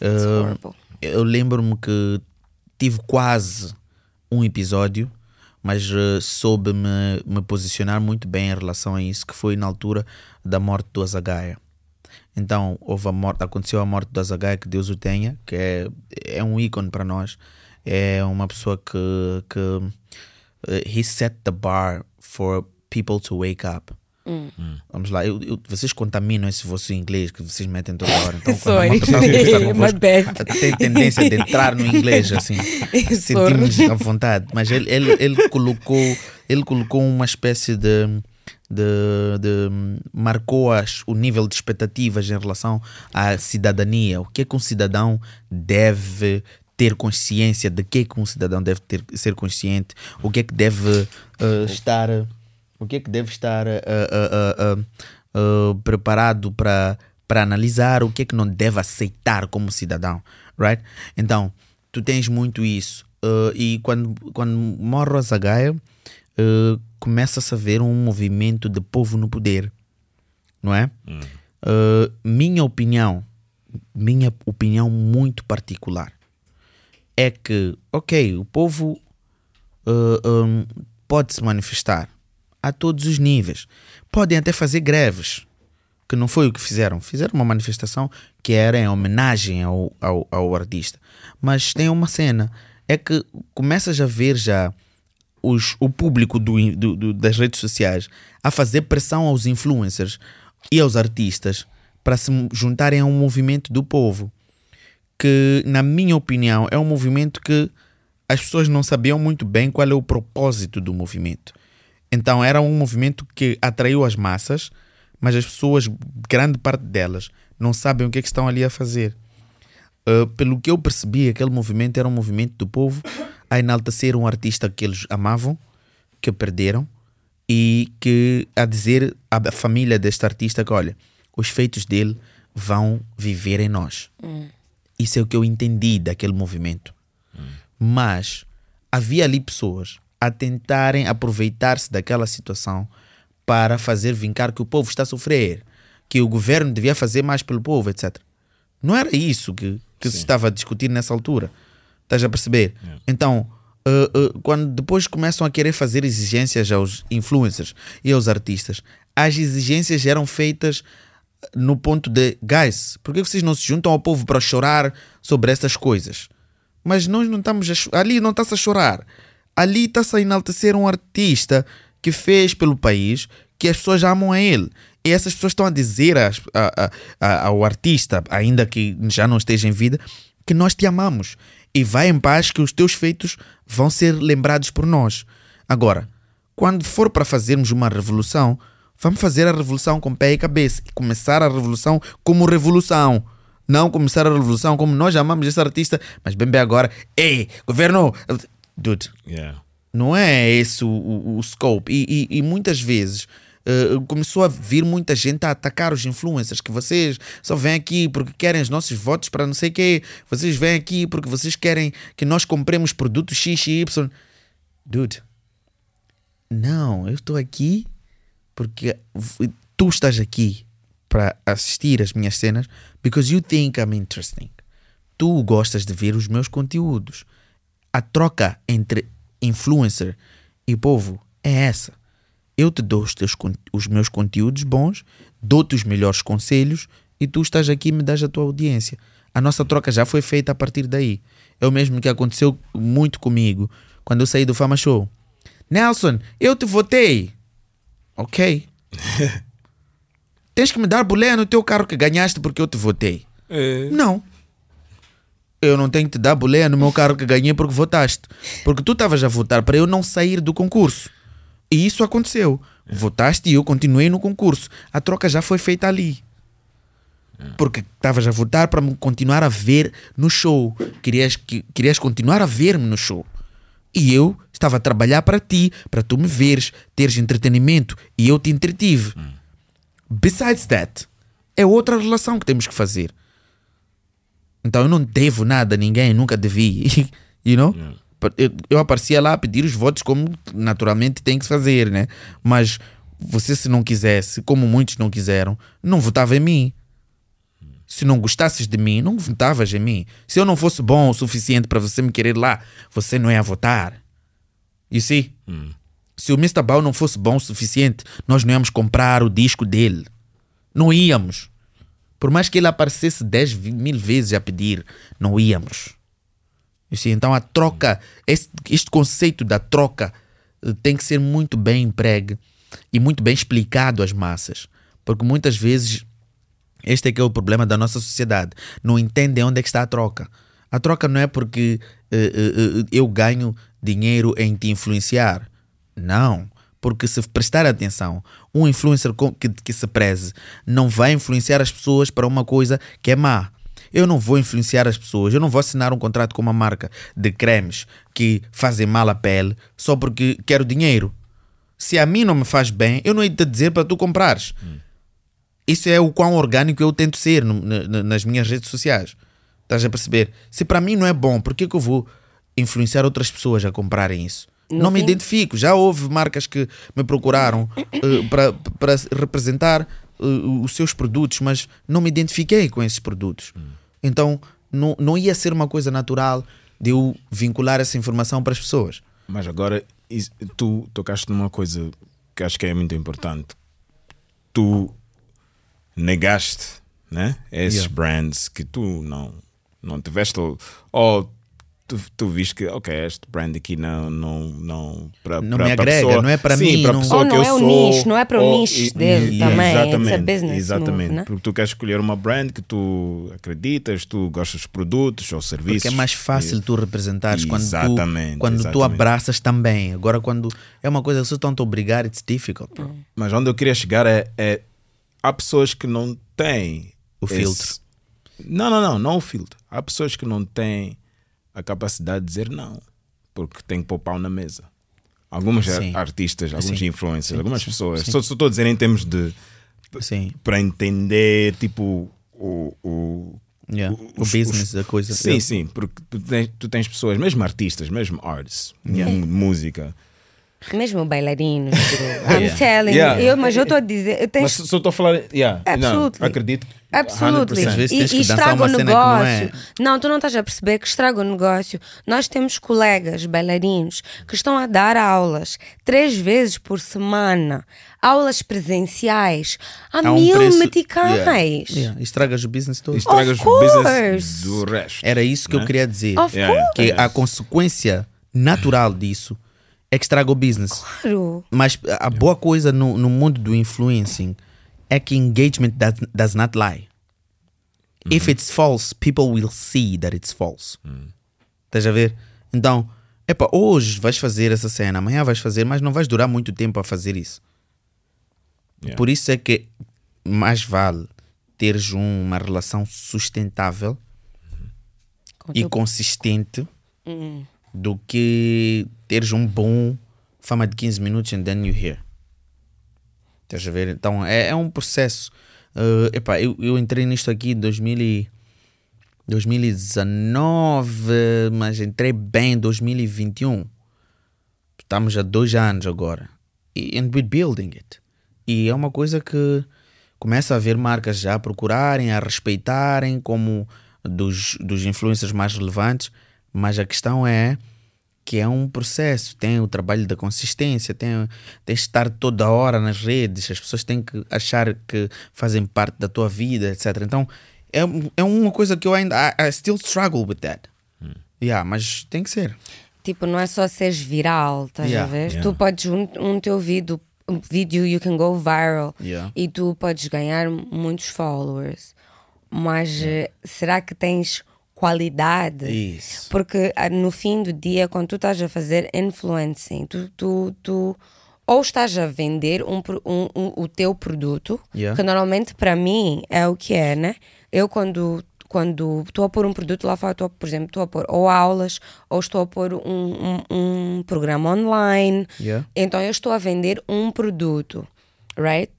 Uh, eu lembro-me que tive quase um episódio, mas uh, soube me, me posicionar muito bem em relação a isso, que foi na altura da morte do Azagaia. Então, houve a morte, aconteceu a morte do Azagaia, que Deus o tenha, que é, é um ícone para nós. É uma pessoa que, que uh, he set the bar for people to wake up. Hum. Vamos lá, eu- eu- vocês contaminam esse vosso inglês que vocês metem toda hora. Então, quando Sorry. uma pessoa convosco, tem tendência de entrar no inglês assim, sentimos à vontade. Mas ele, ele, ele colocou, ele colocou uma espécie de, de, de marcou as, o nível de expectativas em relação à cidadania. O que é que um cidadão deve ter consciência de que é que um cidadão deve ter, ser consciente, o que é que deve eh, estar o que é que deve estar eh, eh, preparado para para analisar o que é que não deve aceitar como cidadão, right? Então, tu tens muito isso. e quando, quando morre o Azagaia, eh, começa-se a ver um movimento de povo no poder, não é? Eh, minha opinião, minha opinião muito particular, é que, ok, o povo uh, um, pode se manifestar a todos os níveis. Podem até fazer greves, que não foi o que fizeram. Fizeram uma manifestação que era em homenagem ao, ao, ao artista. Mas tem uma cena, é que começas a ver já os, o público do, do- do- das redes sociais a fazer pressão aos influencers e aos artistas para se juntarem a um movimento do povo que, na minha opinião, é um movimento que as pessoas não sabiam muito bem qual é o propósito do movimento. Então, era um movimento que atraiu as massas, mas as pessoas, grande parte delas, não sabem o que é que estão ali a fazer. Uh, pelo que eu percebi, aquele movimento era um movimento do povo a enaltecer um artista que eles amavam, que perderam, e que a dizer à família deste artista que, olha, os feitos dele vão viver em nós. Isso é o que eu entendi daquele movimento. Mas havia ali pessoas a tentarem aproveitar-se daquela situação para fazer vincar que o povo está a sofrer, que o governo devia fazer mais pelo povo, etc. Não era isso que, que se estava a discutir nessa altura. Estás a perceber? Então, uh, uh, quando depois começam a querer fazer exigências aos influencers e aos artistas, as exigências eram feitas no ponto de, guys, por que vocês não se juntam ao povo para chorar sobre essas coisas? Mas nós não estamos a ali não está-se a chorar. Ali está-se a enaltecer um artista que fez pelo país, que as pessoas amam a ele. E essas pessoas estão a dizer a- a- ao artista, ainda que já não esteja em vida, que nós te amamos. E vai em paz que os teus feitos vão ser lembrados por nós. Agora, quando for para fazermos uma revolução, vamos fazer a revolução com pé e cabeça e começar a revolução como revolução. Não começar a revolução como nós amamos esse artista, mas bem bem agora, ei, governo, dude, Yeah. não é esse o, o- o scope. E, e- e muitas vezes eh, começou a vir muita gente a atacar os influencers, que vocês só vêm aqui porque querem os nossos votos para não sei o quê, vocês vêm aqui porque vocês querem que nós compremos produtos X e Y. Dude, não, eu estou aqui porque tu estás aqui para assistir as minhas cenas because you think I'm interesting. Tu gostas de ver os meus conteúdos. A troca entre influencer e povo é essa. Eu te dou os, teus, os meus conteúdos bons, dou-te os melhores conselhos e tu estás aqui e me das a tua audiência. A nossa troca já foi feita a partir daí. É o mesmo que aconteceu muito comigo quando eu saí do Fama Show. Nelson, eu te votei. Ok. Tens que me dar boleia no teu carro que ganhaste porque eu te votei. Não. Eu não tenho que te dar boleia no meu carro que ganhei porque votaste. Porque tu estavas a votar para eu não sair do concurso. E isso aconteceu. Votaste e eu continuei no concurso. A troca já foi feita ali. Porque estavas a votar para me continuar a ver no show. Querias, que, querias continuar a ver-me no show. E eu estava a trabalhar para ti, para tu me veres, teres entretenimento. E eu te entretive. Besides that, é outra relação que temos que fazer. Então eu não devo nada a ninguém, nunca devi. you know? Eu, eu aparecia lá a pedir os votos como naturalmente tem que fazer, né? Mas você se não quisesse, como muitos não quiseram, não votava em mim. Se não gostasses de mim, não votavas em mim. Se eu não fosse bom o suficiente para você me querer lá, você não ia votar. You see? Se o Mr. Bau não fosse bom o suficiente, nós não íamos comprar o disco dele. Não íamos. Por mais que ele aparecesse 10 vi- mil vezes a pedir, não íamos. You see? Então a troca, este, este conceito da troca eh, tem que ser muito bem empregue e muito bem explicado às massas. Porque muitas vezes este é que é o problema da nossa sociedade. Não entendem onde é que está a troca. A troca não é porque eh, eh, eu ganho dinheiro em te influenciar. Não. Porque se prestar atenção, um influencer que, que se preze não vai influenciar as pessoas para uma coisa que é má. Eu não vou influenciar as pessoas, eu não vou assinar um contrato com uma marca de cremes que fazem mal à pele só porque quero dinheiro. Se a mim não me faz bem, eu não hei de te dizer para tu comprares. Isso é o quão orgânico eu tento ser no- na- nas minhas redes sociais. Estás a perceber? Se para mim não é bom, por que, que eu vou influenciar outras pessoas a comprarem isso? No não me fim- identifico. Já houve marcas que me procuraram eh, para representar eh, os seus produtos, mas não me identifiquei com esses produtos. Então não, não ia ser uma coisa natural de eu vincular essa informação para as pessoas. Mas agora tu tocaste numa coisa que acho que é muito importante. Tu negaste né? esses Yeah. brands que tu não, não tiveste ou, ou tu, tu viste que ok, este brand aqui não não não para Não me agrega, não é para mim, para a não- pessoa Ou que não eu é o sou, nicho, não é para o nicho e- dele e- também, it's a exatamente, business exatamente move, né? porque tu queres escolher uma brand que tu acreditas tu gostas dos produtos ou serviços Porque é mais fácil tu representares quando, tu, Exatamente, quando tu abraças também. Agora, quando é uma coisa que vocês estão a obrigar, it's difficult. bro. Mas onde eu queria chegar é, é há pessoas que não têm O filtro. Não, não, não, não o filtro. Há pessoas que não têm a capacidade de dizer não, porque tem que pôr pau na mesa. Alguns Sim. artistas, alguns Sim. influencers, Sim, algumas pessoas. Só estou a dizer em termos de Sim. para entender tipo o, o, Yeah. O os- business os- da coisa. Sim, Eu- sim, porque tu tens, tu tens pessoas, mesmo artistas, mesmo artists, Yeah. música. Mesmo bailarinos. I'm Yeah. telling Yeah. you. Eu, mas eu estou a dizer. Eu tenho Mas só estou a falar. Yeah, Absolutely. Não, acredito. Absolutely. 100%. Às vezes E, e estraga o negócio. não é. Não, tu não estás a perceber que estraga o negócio. Nós temos colegas bailarinos que estão a dar aulas três vezes por semana, aulas presenciais, a Há um mil preço- meticais. Yeah. Yeah. Estragas o business todo. Estragas Of o business do resto. Era isso que eu né? queria dizer. Of. Que a consequência natural disso é que estraga o business. Claro. Mas a boa coisa no, no mundo do influencing é que engagement does, does not lie. If it's false, people will see that it's false. Estás a ver? Então, epa, hoje vais fazer essa cena, amanhã vais fazer, mas não vais durar muito tempo a fazer isso. Yeah. Por isso é que mais vale teres um- uma relação sustentável Com e consistente do que teres um bom fama de 15 minutos and then you hear. Estás a ver? Então é, é um processo. Uh, epá, eu, eu entrei nisto aqui em 2000 e- 2019, mas entrei bem em 2021. Estamos há dois anos agora. E, and we're building it. E é uma coisa que começa a haver marcas já a procurarem, a respeitarem como dos, dos influencers mais relevantes, mas a questão é que é um processo, tem o trabalho da consistência, tem, tem de estar toda hora nas redes, as pessoas têm que achar que fazem parte da tua vida, etc. Então é, é uma coisa que eu ainda I, I still struggle with that. Yeah, mas tem que ser. Tipo, não é só seres viral, estás Yeah. a ver? Yeah. Tu podes, um, um teu vídeo, um vídeo, you can go viral Yeah. e tu podes ganhar muitos followers. Mas eh, será que tens qualidade? Isso. Porque ah, no fim do dia, quando tu estás a fazer influencing, tu, tu, tu ou estás a vender um, um- um- o teu produto, Yeah. que normalmente para mim é o que é, né? Eu quando quando estou a pôr um produto lá fora, estou, a- por exemplo, estou a pôr ou aulas ou estou a pôr um, um, um programa online. Yeah. Então eu estou a vender um produto, right?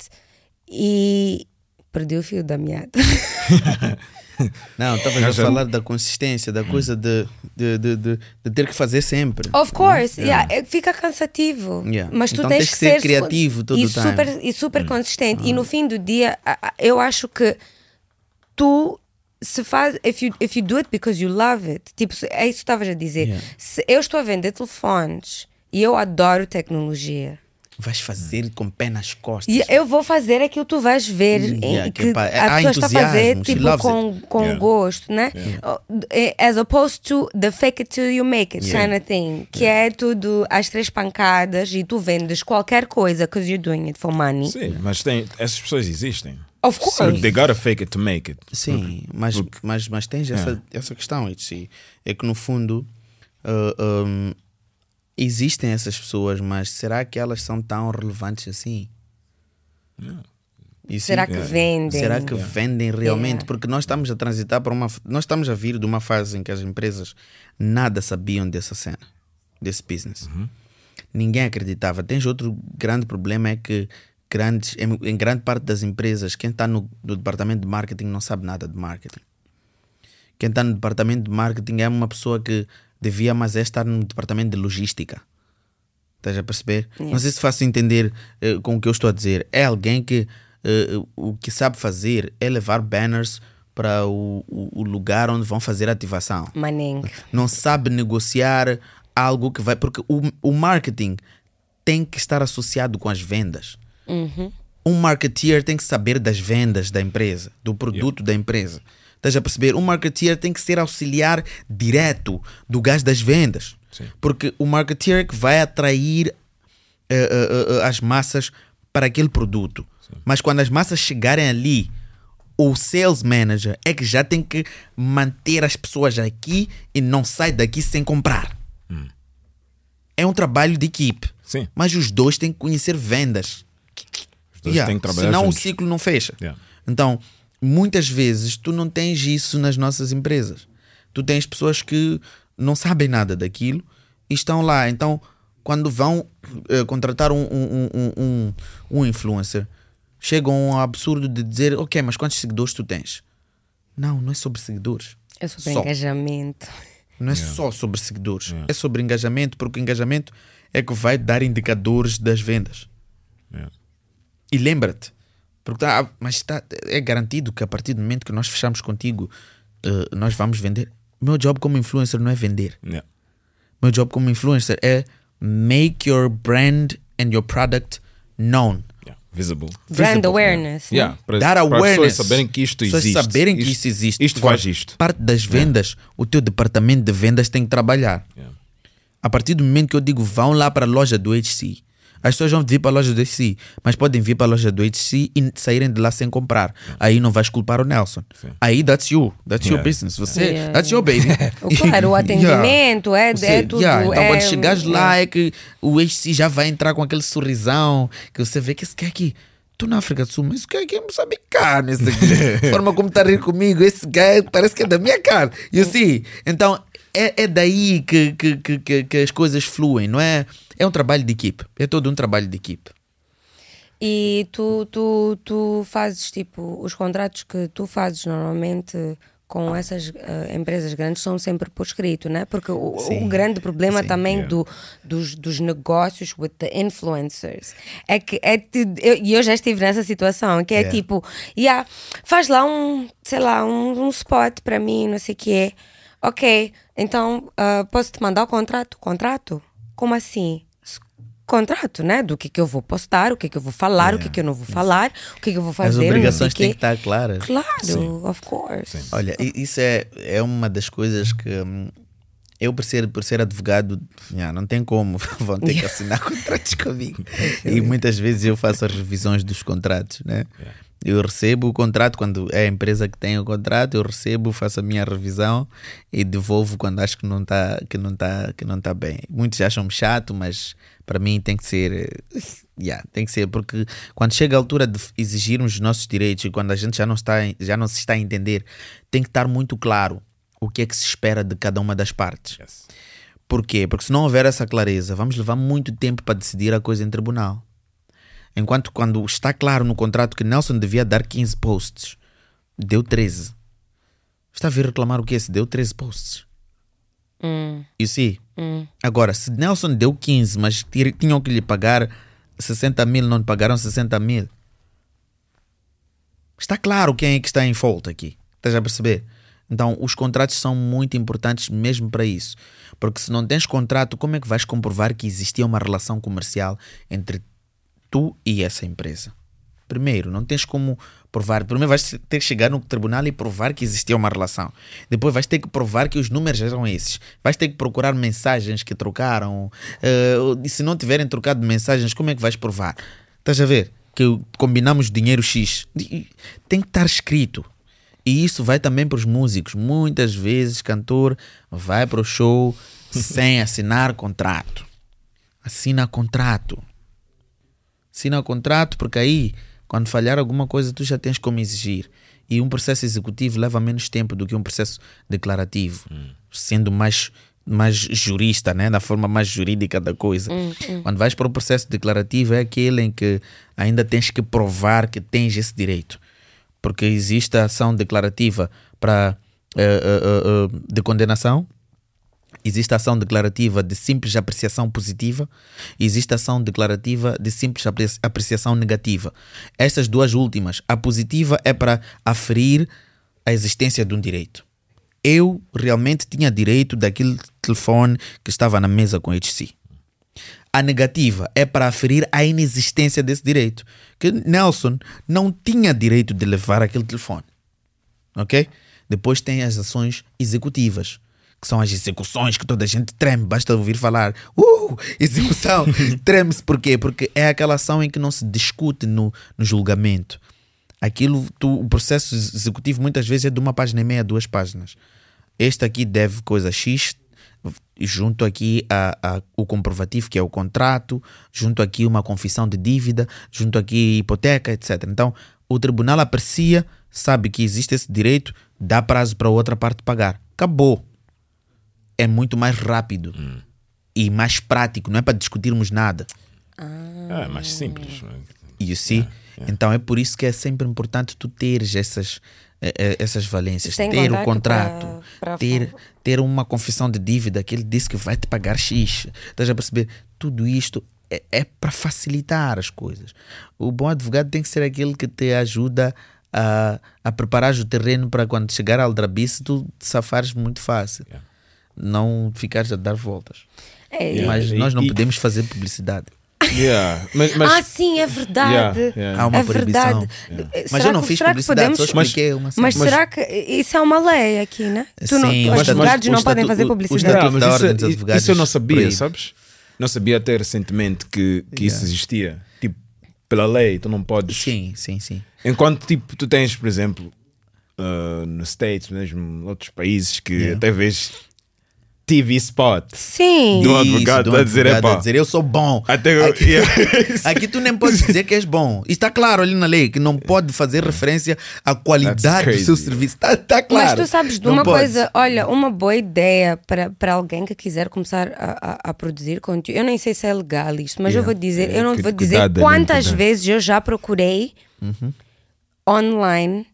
E perdi o fio da meada. Não, estavas a falar da consistência, da coisa de, de, de, de, de ter que fazer sempre. Of course, Yeah. yeah, é- fica cansativo. Yeah. Mas tu Então tens, tens que ser ser criativo todo e o time. Hum. super, e super consistente. E no fim do dia, eu acho que tu se faz, if you, if you do it because you love it, tipo, se- é isso que estavas a dizer. Yeah. Se eu estou a vender telefones e eu adoro tecnologia. Vais fazer com pé nas costas. E eu vou fazer aquilo que tu vais ver em- Yeah, que que a pessoa está a fazer tipo, com, it. com Yeah. gosto, né? Eh, As opposed to the fake it till you make it Yeah. kind of thing. Que é tudo às três pancadas e tu vendes qualquer coisa because you're doing it for money. Sim, mas tem, essas pessoas existem. Of course. They gotta fake it to make it. Sim, mas, mas, mas tens essa, essa questão. É que no fundo uh, um, existem essas pessoas, mas será que elas são tão relevantes assim? E Será sim, que vendem? Será que Yeah. vendem realmente? Yeah. Porque nós estamos a transitar para uma. Nós estamos a vir de uma fase em que as empresas nada sabiam dessa cena, desse business. Ninguém acreditava. Tens outro grande problema é que grandes, em, em grande parte das empresas, quem está no, no departamento de marketing não sabe nada de marketing. Quem está no departamento de marketing é uma pessoa que devia mais é estar no departamento de logística. Estás a perceber? Yeah. Não sei se faço entender eh, com o que eu estou a dizer. É alguém que eh, o que sabe fazer é levar banners para o, o, o lugar onde vão fazer a ativação. Manning. Não sabe negociar algo que vai. Porque o, o marketing tem que estar associado com as vendas. Uhum. Um marketeer tem que saber das vendas da empresa, do produto da empresa. Estás a perceber? Um marketeer tem que ser auxiliar direto do gajo das vendas. Porque o marketeer é que vai atrair eh, eh, eh, as massas para aquele produto. Mas quando as massas chegarem ali, o sales manager é que já tem que manter as pessoas aqui e não sai daqui sem comprar. É um trabalho de equipe. Sim. Mas os dois têm que conhecer vendas. Os dois têm que trabalhar Senão juntos. o ciclo não fecha. Yeah. Então, muitas vezes tu não tens isso nas nossas empresas. Tu tens pessoas que não sabem nada daquilo e estão lá. Então, quando vão eh, contratar um, um, um, um, um influencer, chegam ao absurdo de dizer: Ok, mas quantos seguidores tu tens? Não, não é sobre seguidores. É sobre Só. engajamento. Não é só sobre seguidores. É sobre engajamento, porque o engajamento é que vai dar indicadores das vendas. E lembra-te, porque tá, mas tá, é garantido que a partir do momento que nós fechamos contigo, eh, nós vamos vender. Meu job como influencer não é vender. Yeah. Meu job como influencer é make your brand and your product known. Visible. Brand Visible. awareness. né? Yeah, para, Dar para as awareness. pessoas saberem que isto Pessoas existe. saberem que Isto- existe. Isto faz isto. Parte das vendas, o teu departamento de vendas tem que trabalhar. A partir do momento que eu digo vão lá para a loja do HC, as pessoas vão vir para a loja do HC, mas podem vir para a loja do HC e saírem de lá sem comprar. Aí não vais culpar o Nelson. Aí that's you, that's your Yeah. business. Você, Yeah. that's your baby. O claro, o atendimento é- é tudo, Então é- quando chegares lá é que o HC já vai entrar com aquele sorrisão que você vê que esse cara aqui. Estou na África do Sul, mas esse cara aqui é moçambicano. Esse aqui. A forma como está a rir comigo, esse cara parece que é da minha cara. E assim, então é, é daí que, que, que, que, que as coisas fluem, não é? É um trabalho de equipe. É todo um trabalho de equipe. E tu, tu, tu fazes tipo, os contratos que tu fazes normalmente com essas eh, empresas grandes são sempre por escrito, né? Porque o, o Sim, grande problema sim, também do, dos, dos negócios with the influencers é que é tu- eu- e eu, já estive nessa situação que é Yeah. tipo, yeah, faz lá um, sei lá, um, um spot para mim, não sei o quê. Ok, então ah, posso te mandar o contrato? Contrato? Como assim? Contrato, né? Do que, que eu vou postar, o que, que eu vou falar, o que, que eu não vou falar, o que, que eu vou fazer. As obrigações têm que estar claras. Claro, of course. Olha, i- isso é, é uma das coisas que hum, eu, por ser, por ser advogado, não tem como, vão ter que assinar contratos comigo. E muitas vezes eu faço as revisões dos contratos, né? Eu recebo o contrato quando é a empresa que tem o contrato, eu recebo, faço a minha revisão e devolvo quando acho que não está que não tá, que não tá bem. Muitos acham chato, mas para mim tem que ser, eh, yeah, tem que ser porque quando chega a altura de exigirmos os nossos direitos e quando a gente já não está já não se está a entender, tem que estar muito claro o que é que se espera de cada uma das partes. Por quê? Porque se não houver essa clareza, vamos levar muito tempo para decidir a coisa em tribunal. Enquanto quando está claro no contrato que Nelson devia dar 15 posts, deu 13. Está a vir reclamar o quê? Se deu 13 posts. Hum, E hum. Agora, se Nelson deu 15, mas ti- tinham que lhe pagar 60 mil, não pagaram 60 mil. Está claro quem é que está em falta aqui. Estás a perceber? Então, os contratos são muito importantes mesmo para isso. Porque se não tens contrato, como é que vais comprovar que existia uma relação comercial entre tu e essa empresa? Primeiro, não tens como provar. Primeiro vais ter que chegar no tribunal e provar que existia uma relação. Depois vais ter que provar que os números eram esses. Vais ter que procurar mensagens que trocaram. Eh, e se não tiverem trocado mensagens, como é que vais provar? Estás a ver? Que combinamos dinheiro X. Tem que estar escrito. E isso vai também para os músicos. Muitas vezes, cantor vai para o show sem assinar contrato. Assina contrato. Assina contrato, porque aí, quando falhar alguma coisa, tu já tens como exigir. E um processo executivo leva menos tempo do que um processo declarativo, sendo mais, mais jurista, né? da forma mais jurídica da coisa. Hum, hum. Quando vais para o processo declarativo, é aquele em que ainda tens que provar que tens esse direito. Porque existe a ação declarativa para eh, eh, eh, de condenação, existe a ação declarativa de simples apreciação positiva existe a ação declarativa de simples apre- apreciação negativa. Estas duas últimas, a positiva é para aferir a existência de um direito. Eu realmente tinha direito daquele telefone que estava na mesa com HC. A negativa é para aferir a inexistência desse direito. Que Nelson não tinha direito de levar aquele telefone. Ok? Depois tem as ações executivas, que são as execuções que toda a gente treme, basta ouvir falar. Uh! Execução! Treme-se por quê? Porque é aquela ação em que não se discute no, no julgamento. Aquilo, tu, o processo executivo muitas vezes é de uma página e meia, duas páginas. Este aqui deve coisa X, junto aqui a, a- o comprovativo que é o contrato, junto aqui uma confissão de dívida, junto aqui hipoteca, etc. Então o tribunal aprecia, sabe que existe esse direito, dá prazo para a outra parte pagar. Acabou. É muito mais rápido e mais prático, não é para discutirmos nada. É mais simples. You see? Então é por isso que é sempre importante tu teres essas, eh, eh, essas valências, Sem ter o contrato pra- pra ter, ter uma confissão de dívida que ele disse que vai te pagar X. Estás a perceber? Tudo isto é, é para facilitar as coisas. O bom advogado tem que ser aquele que te ajuda a, a preparar o terreno para quando chegar ao aldrabice tu te safares muito fácil. Não ficares a dar voltas. É, Mas e- nós não e- podemos fazer publicidade. Yeah. Mas, mas- Ah, sim, é verdade. Yeah, yeah. Há uma é verdade. proibição. Eh, Mas será eu não que- fiz publicidade, só podemos- expliquei uma Mas, cena. será que isso é uma lei aqui, né? Tu não, Sim, os mas- advogados mas não podem fazer o- o publicidade. Não, mas isso, Advogados isso eu não sabia, proíbe. sabes? Não sabia até recentemente que, que isso existia. Tipo, pela lei, tu não podes. Sim, sim, sim. Enquanto, tipo, tu tens, por exemplo, uh, nos States, mesmo outros países, que Yeah. até vês TV spot. Sim. Do Isso, advogado do a dizer, advogado epá. a dizer, eu sou bom. Até eu- aqui, Yeah. aqui tu nem podes dizer que és bom. E está claro ali na lei que não pode fazer referência à qualidade do seu serviço. Está tá claro. Mas tu sabes de Não uma podes. coisa, olha, uma boa ideia para, para alguém que quiser começar a, a, a produzir conteúdo. Eu nem sei se é legal isto, mas eu Yeah. vou dizer, É, eu não cu- vou dizer ali, quantas vezes eu já procurei Uhum. online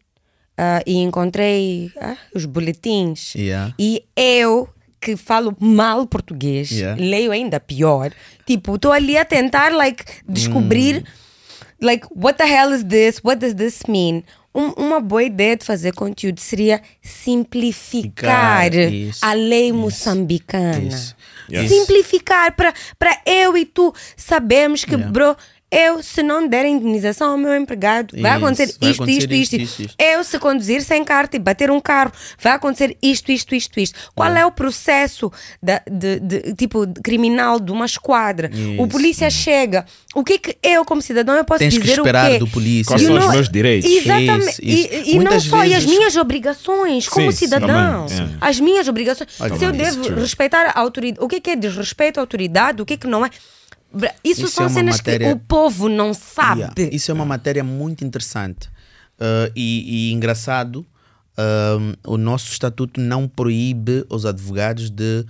ah, e encontrei ah, os boletins. Yeah. E eu que falo mal português, Yeah. leio ainda pior. Tipo, estou ali a tentar like descobrir Hum. like what the hell is this? What does this mean? um- uma boa ideia de fazer conteúdo seria simplificar Ficar, isso, a lei moçambicana. Isso. Simplificar para eu e tu sabemos que, Yeah. bro, eu se não der indenização ao meu empregado, vai Isso, acontecer vai isto, acontecer isto, isto, isto, isto, isto. Eu se conduzir sem carta e bater um carro, vai acontecer isto, isto, isto, isto. Qual é o processo da, de, de- tipo criminal de uma esquadra? O Isso. polícia chega. O que é que eu como cidadão eu posso Tens que dizer esperar o quê? do polícia. Quais You são os know- meus direitos? Exatamente. Isso, isso. E, e não só, e as vezes- minhas obrigações como Sim, cidadão. também, é. As minhas obrigações. Olha, Se eu devo true. respeitar a autoridade, o que é que é desrespeito à autoridade, o que é que não é? Isso, Isso são é cenas matéria- que o povo não sabe. Yeah, Isso é uma matéria muito interessante Uh, e, e engraçado. um, o nosso estatuto não proíbe os advogados de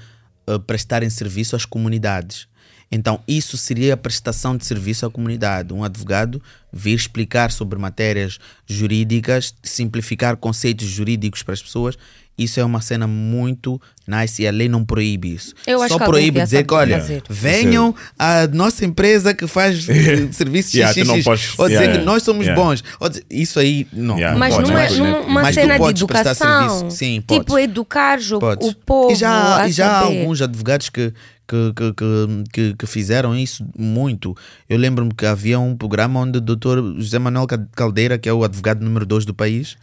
uh, prestarem serviço às comunidades. Então, isso seria a prestação de serviço à comunidade. Um advogado vir explicar sobre matérias jurídicas, simplificar conceitos jurídicos para as pessoas. Isso é uma cena muito nice e a lei não proíbe isso. Eu acho Só proíbe dizer que, olha, fazer. venham à nossa empresa que faz serviços Yeah, não podes- Ou dizer yeah, que nós somos yeah. bons. Ou dizer- isso aí, não. Yeah, não Mas pode, numa, mas- numa uma Mas tu cena de podes prestar educação. serviço. Sim, podes. tipo, educar o, Podes. o povo. E já, a e já há alguns advogados que, que, que, que, que- que fizeram isso muito. Eu lembro-me que havia um programa onde o doutor José Manuel Ca- Caldeira, que é o advogado número 2 do país.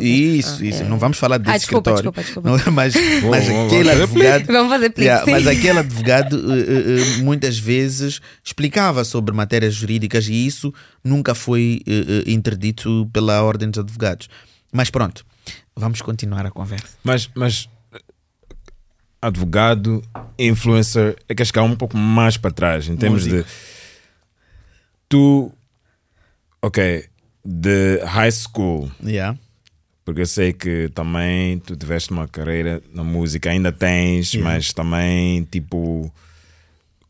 Isso, Ah, isso. é. Não vamos falar desse Ah, desculpa, escritório. desculpa, desculpa. Não, mas mas aquele advogado. Vamos fazer plique, Yeah, mas aquele advogado eh, eh, muitas vezes explicava sobre matérias jurídicas e isso nunca foi eh, interdito pela Ordem dos Advogados. Mas pronto, vamos continuar a conversa. Mas, mas advogado, influencer, é que acho que há um pouco mais para trás em termos Músico. de tu, ok, de high school, Yeah. Porque eu sei que também tu tiveste uma carreira na música, ainda tens, mas também tipo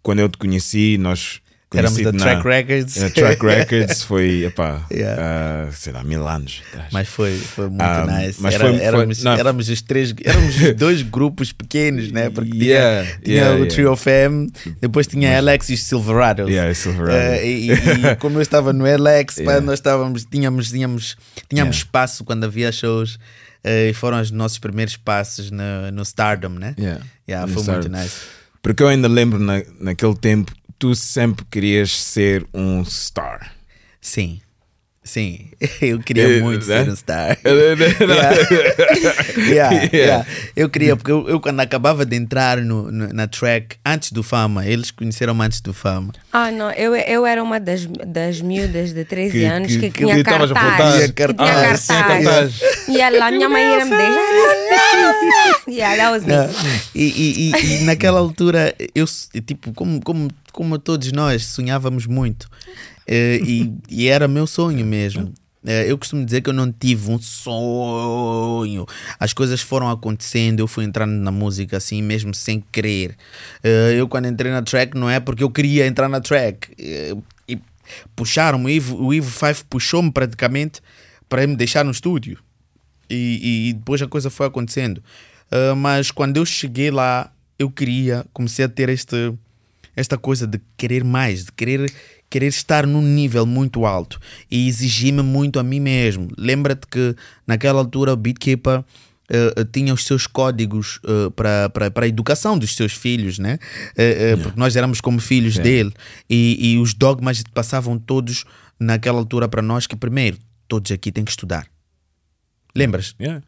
quando eu te conheci, nós Éramos da Track Records. É, Track Records foi, epá, Yeah. ah, sei lá, mil anos. Mas foi, foi muito Ah, nice. mas Era- foi- foi- éramos, não. éramos os três, éramos os dois grupos pequenos, né? Porque tinha- Yeah, tinha, yeah, o. Trio FM, depois tinha Alex e os Silverados. Yeah, os Silverados. Eh, e, e como eu estava no Alex, pá, nós estávamos, tínhamos, tínhamos, tínhamos espaço quando havia shows. eh, E foram os nossos primeiros passos no, no Stardom, né? Yeah. Yeah, foi Stardom. muito nice. Porque eu ainda lembro na, naquele tempo, tu sempre querias ser um star. Sim. Sim, eu queria Eh, muito né? ser um star. Yeah. Yeah, yeah. Eu queria, porque eu, eu quando acabava de entrar no, no- na track, antes do Fama, eles conheceram antes do Fama. Ah, não, eu, eu era uma das, das miúdas de 13 Que- anos que- que, que tinha cartaz. Que tinha cartaz. cartaz. E ela, minha mãe ia me deixar. Yeah, that was me. Ah, E, e- e- e naquela altura, eu, tipo, como, como, como todos nós, sonhávamos muito. Eh, e, e era meu sonho mesmo. Eh, eu costumo dizer que eu não tive um sonho. As coisas foram acontecendo, eu fui entrando na música assim, mesmo sem querer. Eh, eu, quando entrei na track, não é porque eu queria entrar na track. E puxaram-me, o Ivo, o Ivo Five puxou-me praticamente para me deixar no estúdio. E, e depois a coisa foi acontecendo. Mas quando eu cheguei lá, eu queria, comecei a ter este, esta coisa de querer mais, de querer, querer estar num nível muito alto e exigir-me muito a mim mesmo. Lembra-te que naquela altura o Beatkeeper. ah, ah, tinha os seus códigos ah, para a educação dos seus filhos, né? Ah, ah, Porque nós éramos como filhos dele e, e os dogmas passavam todos naquela altura para nós que primeiro todos aqui têm que estudar. Lembras? Yeah.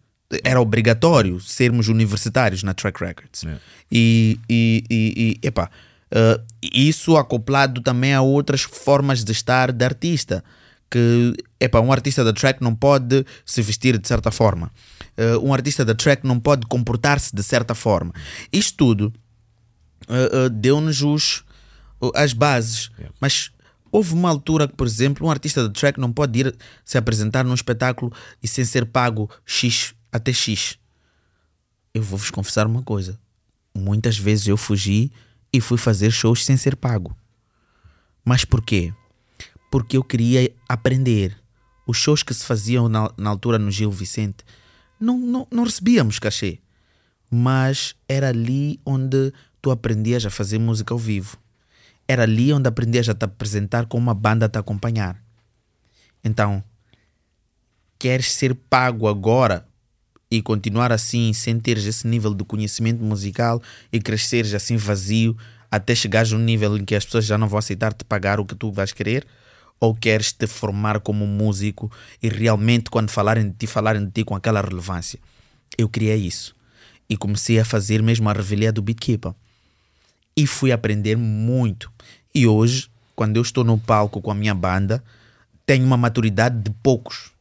Era obrigatório sermos universitários na Track Records. Yeah. E, e, e, e epá, eh, isso acoplado também a outras formas de estar de artista. Que epá, um artista da track não pode se vestir de certa forma. Eh, um artista da track não pode comportar-se de certa forma. Isto tudo uh, uh, deu-nos os- uh, as bases. Mas houve uma altura que, por exemplo, um artista de track não pode ir se apresentar num espetáculo e sem ser pago X até X. Eu vou-vos confessar uma coisa. Muitas vezes eu fugi e fui fazer shows sem ser pago. Mas porquê? Porque eu queria aprender. Os shows que se faziam na, na altura no Gil Vicente, não, não, não recebíamos cachê mas era ali onde tu aprendias a fazer música ao vivo. Era ali onde aprendias a te apresentar com uma banda a te acompanhar. Então, queres ser pago agora e continuar assim sem teres esse nível de conhecimento musical e cresceres assim vazio até chegares a um nível em que as pessoas já não vão aceitar te pagar o que tu vais querer? Ou queres te formar como músico e realmente quando falarem de ti falarem de ti com aquela relevância? Eu queria isso e comecei a fazer mesmo a revelia do Beatkeeper. E fui aprender muito. E hoje quando eu estou no palco com a minha banda tenho uma maturidade de poucos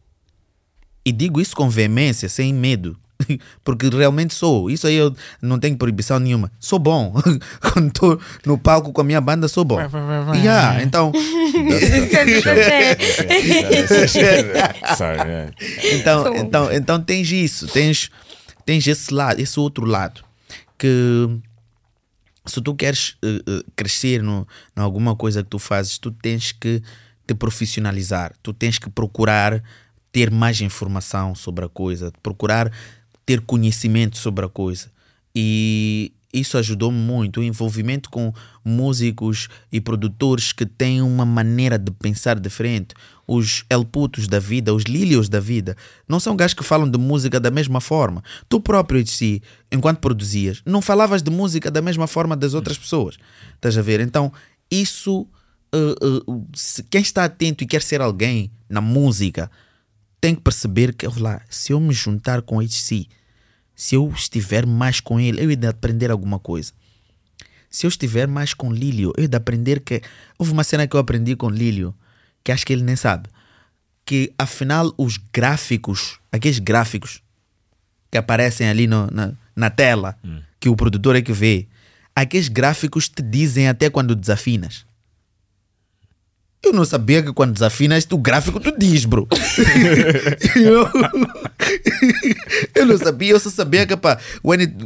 e digo isso com veemência, sem medo. Porque realmente sou. Isso aí eu não tenho proibição nenhuma. Sou bom. Quando estou no palco com a minha banda, sou bom. Yeah, então. então, então, então tens isso, tens, tens esse lado, esse outro lado. Que se tu queres uh, uh, crescer no, em alguma coisa que tu fazes, tu tens que te profissionalizar, tu tens que procurar ter mais informação sobre a coisa, procurar ter conhecimento sobre a coisa. E isso ajudou-me muito. O envolvimento com músicos e produtores que têm uma maneira de pensar diferente. Os elputos da vida, os lílios da vida, não são gajos que falam de música da mesma forma. Tu próprio de si, enquanto produzias, não falavas de música da mesma forma das outras pessoas. Estás a ver? Então, isso. Uh, uh, quem está atento e quer ser alguém na música tem que perceber que, lá, se eu me juntar com HC, se eu estiver mais com ele, eu ia de aprender alguma coisa. Se eu estiver mais com Lílio, eu ia de aprender que. Houve uma cena que eu aprendi com Lílio, que acho que ele nem sabe. Que afinal os gráficos, aqueles gráficos que aparecem ali no, na, na tela, hum. que o produtor é que vê, aqueles gráficos te dizem até quando desafinas. Eu não sabia que quando desafinas o gráfico tu diz, bro. eu, eu não sabia, eu só sabia que pá,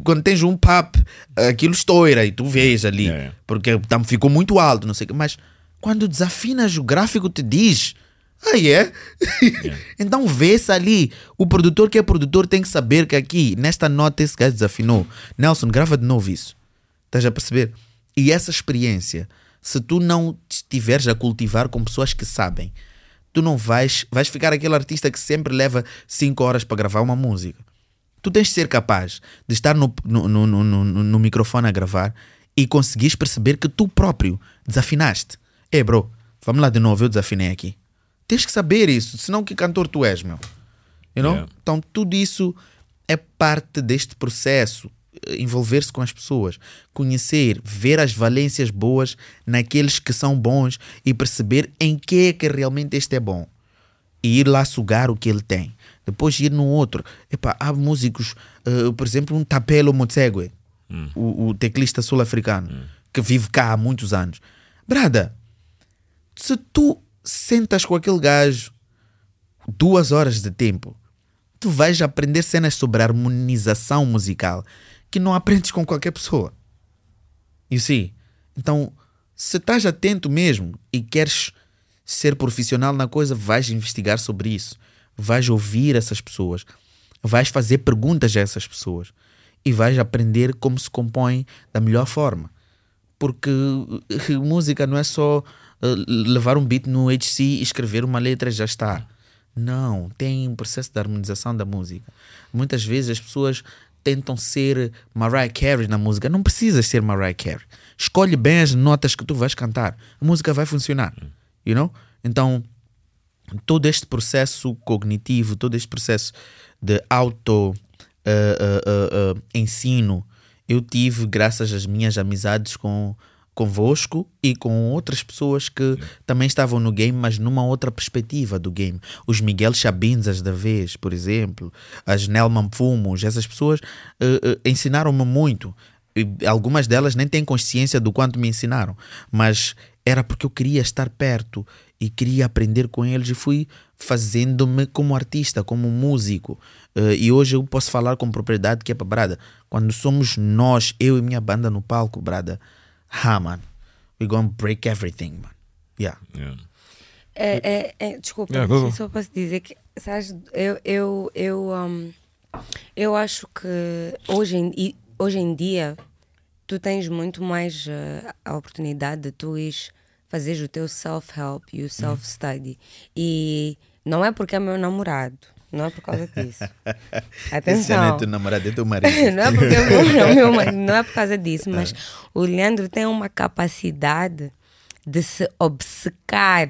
quando tens um pop, aquilo estoura e tu vês ali. Yeah, yeah. Porque tam, ficou muito alto, não sei o que. Mas quando desafinas o gráfico te diz. Ah, é? Yeah? yeah. então vê-se ali. O produtor que é produtor tem que saber que aqui, nesta nota, esse gajo desafinou. Nelson, grava de novo isso. Estás a perceber? E essa experiência se tu não estiveres a cultivar com pessoas que sabem, tu não vais, vais ficar aquele artista que sempre leva 5 horas para gravar uma música. Tu tens de ser capaz de estar no, no, no, no, no microfone a gravar e conseguires perceber que tu próprio desafinaste. É, bro, vamos lá de novo, eu desafinei aqui. Tens que saber isso, senão que cantor tu és, meu. You know? Yeah. Então tudo isso é parte deste processo envolver-se com as pessoas, conhecer, ver as valências boas naqueles que são bons e perceber em que é que realmente este é bom. E ir lá sugar o que ele tem. Depois ir no outro. Epa, há músicos, uh, por exemplo, um Tapelo Motsegue, hum. o, o, teclista sul-africano, hum. que vive cá há muitos anos. Brada, se tu sentas com aquele gajo duas horas de tempo, tu vais aprender cenas sobre harmonização musical que não aprendes com qualquer pessoa. You see? Então, se estás atento mesmo e queres ser profissional na coisa, vais investigar sobre isso. Vais ouvir essas pessoas. Vais fazer perguntas a essas pessoas. E vais aprender como se compõe da melhor forma. Porque música não é só uh, levar um beat no HC e escrever uma letra e já está. Não, tem um processo de harmonização da música. Muitas vezes as pessoas tentam ser Mariah Carey na música. Não precisas ser Mariah Carey. Escolhe bem as notas que tu vais cantar. A música vai funcionar. You know? Então, todo este processo cognitivo, todo este processo de auto uh, uh, uh, ensino, eu tive graças às minhas amizades com convosco e com outras pessoas que Sim. também estavam no game, mas numa outra perspectiva do game. Os Miguel Chabinzas da vez, por exemplo, as Nelman Fumos, essas pessoas uh, uh, ensinaram-me muito. E algumas delas nem têm consciência do quanto me ensinaram, mas era porque eu queria estar perto e queria aprender com eles e fui fazendo-me como artista, como músico. Uh, e hoje eu posso falar com propriedade que é para Brada. Quando somos nós, eu e minha banda no palco, Brada, ah, man, we're gonna break everything, man. Yeah. yeah. É, é, é, desculpa, yeah, só posso dizer que, sabes, eu, eu, eu, um, eu acho que hoje em, hoje em dia tu tens muito mais uh, a oportunidade de tu ires fazer o teu self-help e o self-study. E não é porque é meu namorado, Não é por causa disso. Esse já não é Atenção. teu namorado, é teu marido. não é porque eu meu marido, não é por causa disso, mas o Leandro tem uma capacidade de se obcecar.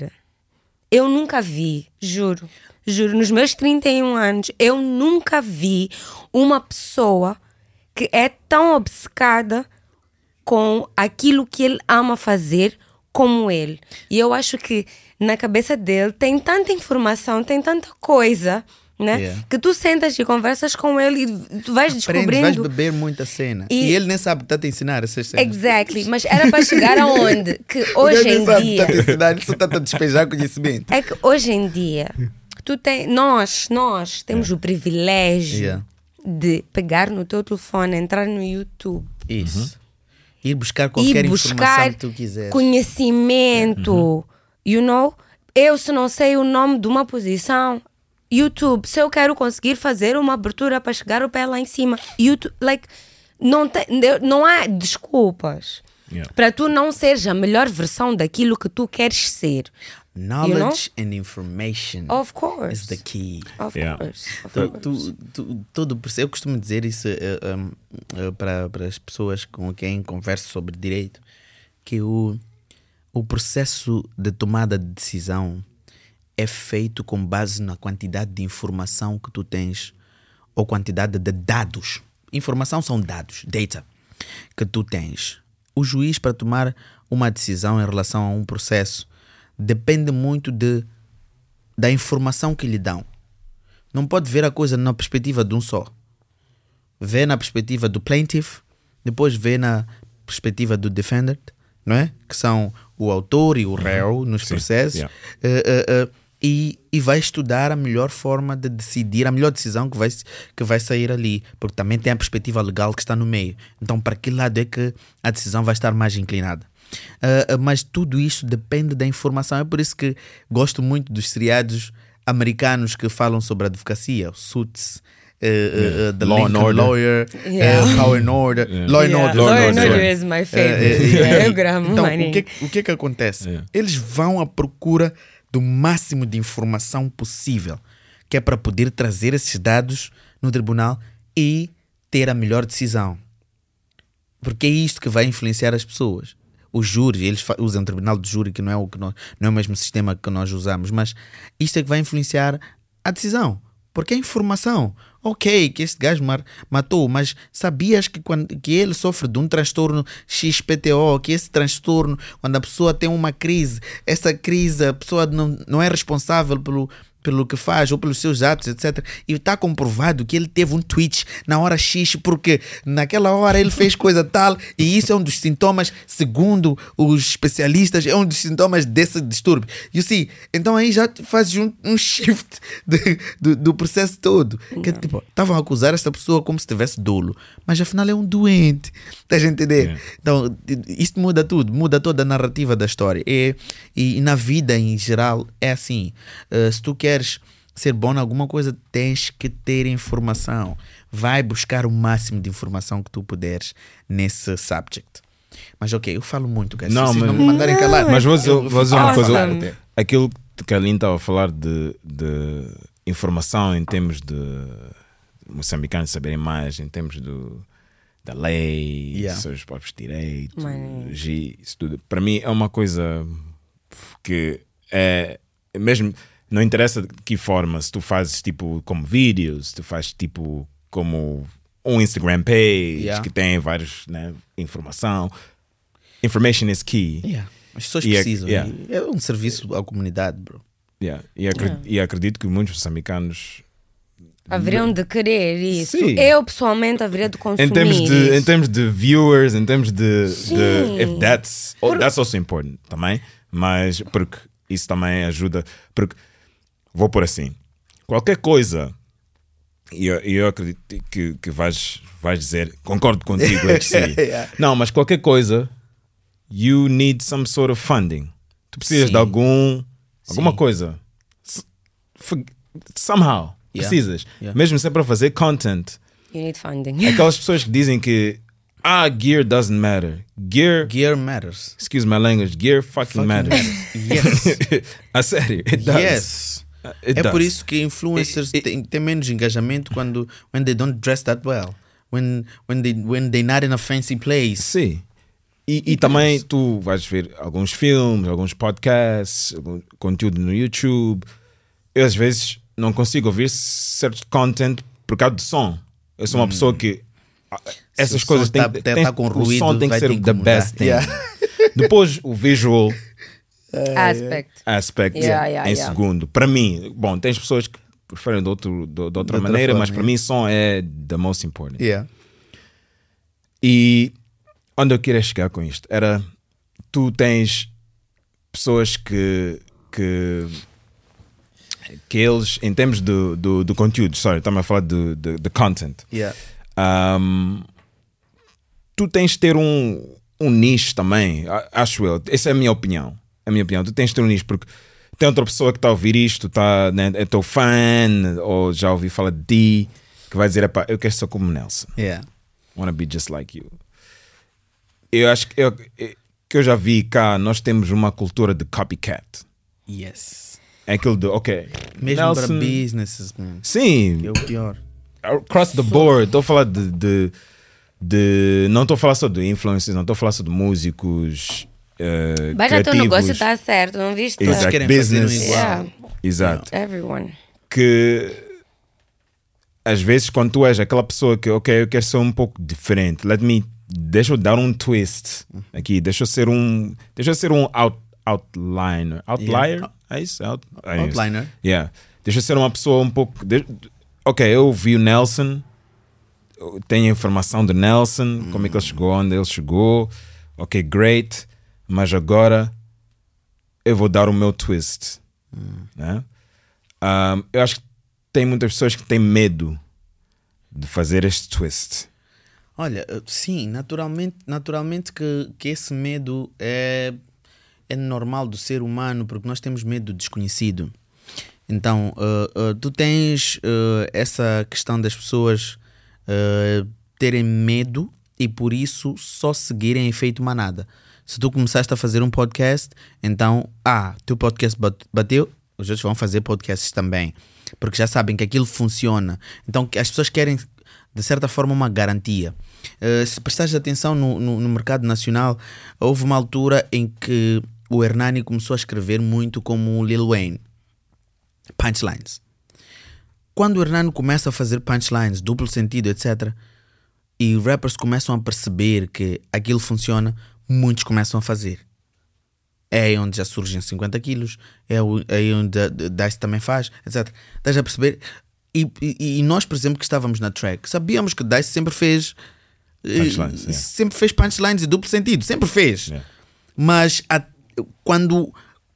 Eu nunca vi, juro, juro, nos meus 31 anos, eu nunca vi uma pessoa que é tão obcecada com aquilo que ele ama fazer como ele. E eu acho que na cabeça dele tem tanta informação, tem tanta coisa, né? Yeah. Que tu sentas e conversas com ele e tu vais Aprendes, descobrindo. vais beber muita cena. E, E- ele nem sabe que está a te ensinar essas cenas. Exactly, mas era para chegar aonde? Que hoje nem em sabe dia. está a te ensinar, ele só está a despejar conhecimento. É que hoje em dia, tu tem, nós, nós temos o privilégio Yeah. de pegar no teu telefone, entrar no YouTube Isso. Ir buscar qualquer informação buscar que tu quiseres. conhecimento. You know? Eu, se não sei o nome de uma posição, YouTube. Se eu quero conseguir fazer uma abertura para chegar o pé lá em cima, YouTube. Like, não, tem, não há desculpas. Yeah. Para tu não seres a melhor versão daquilo que tu queres ser. Knowledge and information Of course. is the key. Of Yeah. course. Of Tu, course. tu, tu, todo, eu costumo dizer isso eh, um, eh, para, para as pessoas com quem converso sobre direito, que o, o processo de tomada de decisão é feito com base na quantidade de informação que tu tens ou quantidade de dados. Informação são dados, data, que tu tens. O juiz, para tomar uma decisão em relação a um processo, depende muito de, da informação que lhe dão. Não pode ver a coisa na perspectiva de um só. Vê na perspectiva do plaintiff, depois vê na perspectiva do defendant, não é? Que são o autor e o réu nos Sim, processos. yeah. Eh, eh, eh, e, e vai estudar a melhor forma de decidir, a melhor decisão que vai, que vai sair ali, porque também tem a perspectiva legal que está no meio. Então, para que lado é que a decisão vai estar mais inclinada? Eh, mas tudo isso depende da informação. É por isso que gosto muito dos seriados americanos que falam sobre advocacia, o Suits. eh, eh, eh, The Law and Order. Lawyer, Yeah. eh, Law and Order, Law and Yeah. Order, Law and sorry. Order is my favorite. Yeah, gramo, então, o que, o que é que acontece? Yeah. Eles vão à procura do máximo de informação possível, que é para poder trazer esses dados no tribunal e ter a melhor decisão. Porque é isto que vai influenciar as pessoas. Os júris, eles usam o tribunal de júri, que não é, o que nós, não é o mesmo sistema que nós usamos, mas isto é que vai influenciar a decisão. Porque é informação. Ok, que este gajo matou, mas sabias que, quando, que ele sofre de um transtorno XPTO, que esse transtorno, quando a pessoa tem uma crise, essa crise, a pessoa não, não é responsável pelo, pelo que faz ou pelos seus atos, etc. E está comprovado que ele teve um twitch na hora X porque naquela hora ele fez coisa tal e isso é um dos sintomas, segundo os especialistas, é um dos sintomas desse distúrbio. You see? Então aí já fazes um, um shift de- do, do processo todo. Que é tipo, estavam a acusar esta pessoa como se tivesse dolo, mas afinal é um doente. Estás a entender? Yeah. Então, isto muda tudo, muda toda a narrativa da história. E, e na vida em geral é assim. Uh, se tu queres ser bom em alguma coisa, tens que ter informação. Vai buscar o máximo de informação que tu puderes nesse subject. Mas ok, eu falo muito, guys. Não, Se mas- não me mandarem calar. Mas vou dizer, eu vou dizer uma coisa. Awesome. Aquilo que a Aline estava a falar de, de informação em termos de moçambicanos saberem mais, em termos do, da lei, Yeah. seus próprios direitos, isso tudo. Para mim é uma coisa que é mesmo. Não interessa de que forma, se tu fazes tipo como vídeos, se tu fazes tipo como um Instagram page Yeah. que tem vários né, informação. Information is key. Yeah. As pessoas E é- precisam. yeah. E É um serviço à comunidade, bro. Yeah. E, acre- e acredito que muitos moçambicanos, Haveriam de querer isso. Sim. Eu, pessoalmente, haveria de consumir em termos de, em isso. termos de viewers, em termos de, de if that's, oh, that's also important também, mas porque isso também ajuda, porque vou por assim, qualquer coisa, e eu, eu acredito que, que vais, vais dizer, concordo contigo, HC. Yeah. não, mas qualquer coisa, you need some sort of funding. Tu precisas Sim. de algum, alguma Sim. coisa. Somehow, Yeah. precisas. Yeah. Mesmo se é para fazer content. You need funding. Aquelas pessoas que dizem que ah, gear doesn't matter. Gear, Gear matters. excuse my language, gear fucking, Fucking matters. Yes. A sério, it does. Yes. É does. por isso que influencers têm, menos engajamento quando when they don't dress that well. When, when, they, when they're not in a fancy place. Sim. E, e também tu vais ver alguns filmes, alguns podcasts, algum conteúdo no YouTube. Eu às vezes não consigo ouvir certo content por causa do som. Eu sou uma pessoa que ah, essas o coisas têm, tá- têm, tá- tá com o ruído, som tem que ser the best thing. Yeah. Depois o visual Aspect. aspect Yeah, yeah, em yeah. segundo. Para mim, bom, tens pessoas que preferem de, outro, de, de outra outra maneira, forma, mas para yeah. mim som é the most important. Yeah. E onde eu queria chegar com isto era tu tens pessoas que que que eles em termos do, do, do conteúdo, sorry, estamos a falar do, do, do content. Yeah. Um, tu tens de ter um, um nicho também, acho eu. Essa é a minha opinião. A minha opinião. Tu tens de ter um nicho porque tem outra pessoa que está a ouvir isto, tá, né, é teu fã, ou já ouvi falar de ti, que vai dizer: "Epá, eu quero ser como Nelson. Yeah. Wanna be just like you. Eu acho que eu, que eu já vi cá, nós temos uma cultura de copycat. Yes. É aquilo de, ok. Mesmo para Nelson- businesses, man. Sim, Que é o pior. across the board. Estou a falar de. de, de- não estou a falar só de influencers, não estou a falar só de músicos. Uh, já teu criativos. negócio está certo, não viste? Exato, querem fazer um business. igual. Yeah, Exato. everyone. Que às vezes, quando tu és aquela pessoa que, ok, eu quero ser um pouco diferente, let me. Deixa eu dar um twist aqui, deixa eu ser um. Deixa eu ser um out, outliner. Outlier? É isso? Out, é isso. Outliner. Yeah. Deixa eu ser uma pessoa um pouco. de- Ok, eu vi o Nelson, tenho a informação do Nelson, como é que ele chegou onde ele chegou. Ok, great. Mas agora eu vou dar o meu twist. né? Um, eu acho que tem muitas pessoas que têm medo de fazer este twist. Olha, eh, sim, naturalmente, naturalmente que, que esse medo é, é normal do ser humano, porque nós temos medo do desconhecido. Então, eh, eh, tu tens eh, essa questão das pessoas terem medo e por isso só seguirem efeito manada. Se tu começaste a fazer um podcast, então, ah, teu podcast bat- bateu, os outros vão fazer podcasts também, porque já sabem que aquilo funciona. Então, as pessoas querem, de certa forma, uma garantia. Eh, se prestares atenção no, no, no mercado nacional, houve uma altura em que o Hernani começou a escrever muito como o Lil Wayne punchlines. Quando o Hernani começa a fazer punchlines, duplo sentido, etc., e rappers começam a perceber que aquilo funciona, muitos começam a fazer. É aí onde já surgem 50 quilos, é é aí onde a Dice também faz, etc. Estás a perceber? E, e- e nós, por exemplo, que estávamos na track, sabíamos que Dice sempre fez. eh, Punchlines, yeah. Sempre fez punchlines e duplo sentido, sempre fez. Yeah. Mas a- quando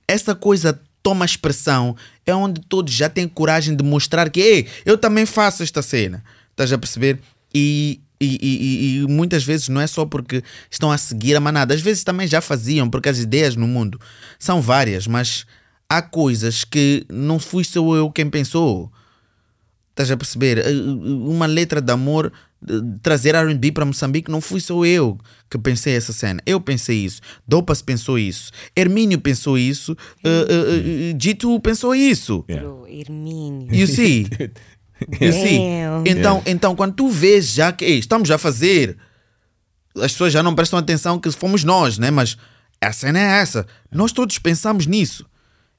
essa coisa toma expressão, é onde todos já têm coragem de mostrar que Ei, eu também faço esta cena. Estás a perceber? E, e, e- e- muitas vezes não é só porque estão a seguir a manada, às vezes também já faziam, porque as ideias no mundo são várias, mas há coisas que não fui só eu quem pensou. Estás a perceber? Eh, Uma letra de amor, eh, trazer RB para Moçambique, não fui só eu que pensei essa cena. Eu pensei isso. Dopas pensou isso. Hermínio pensou isso. eh, eh, eh, G2 pensou isso. Yeah. Hermínio. You see? See? Damn. Então, então, quando tu vês já que "Ei, estamos a fazer, as pessoas já não prestam atenção que fomos nós, né? Mas a cena é essa. Nós todos pensamos nisso.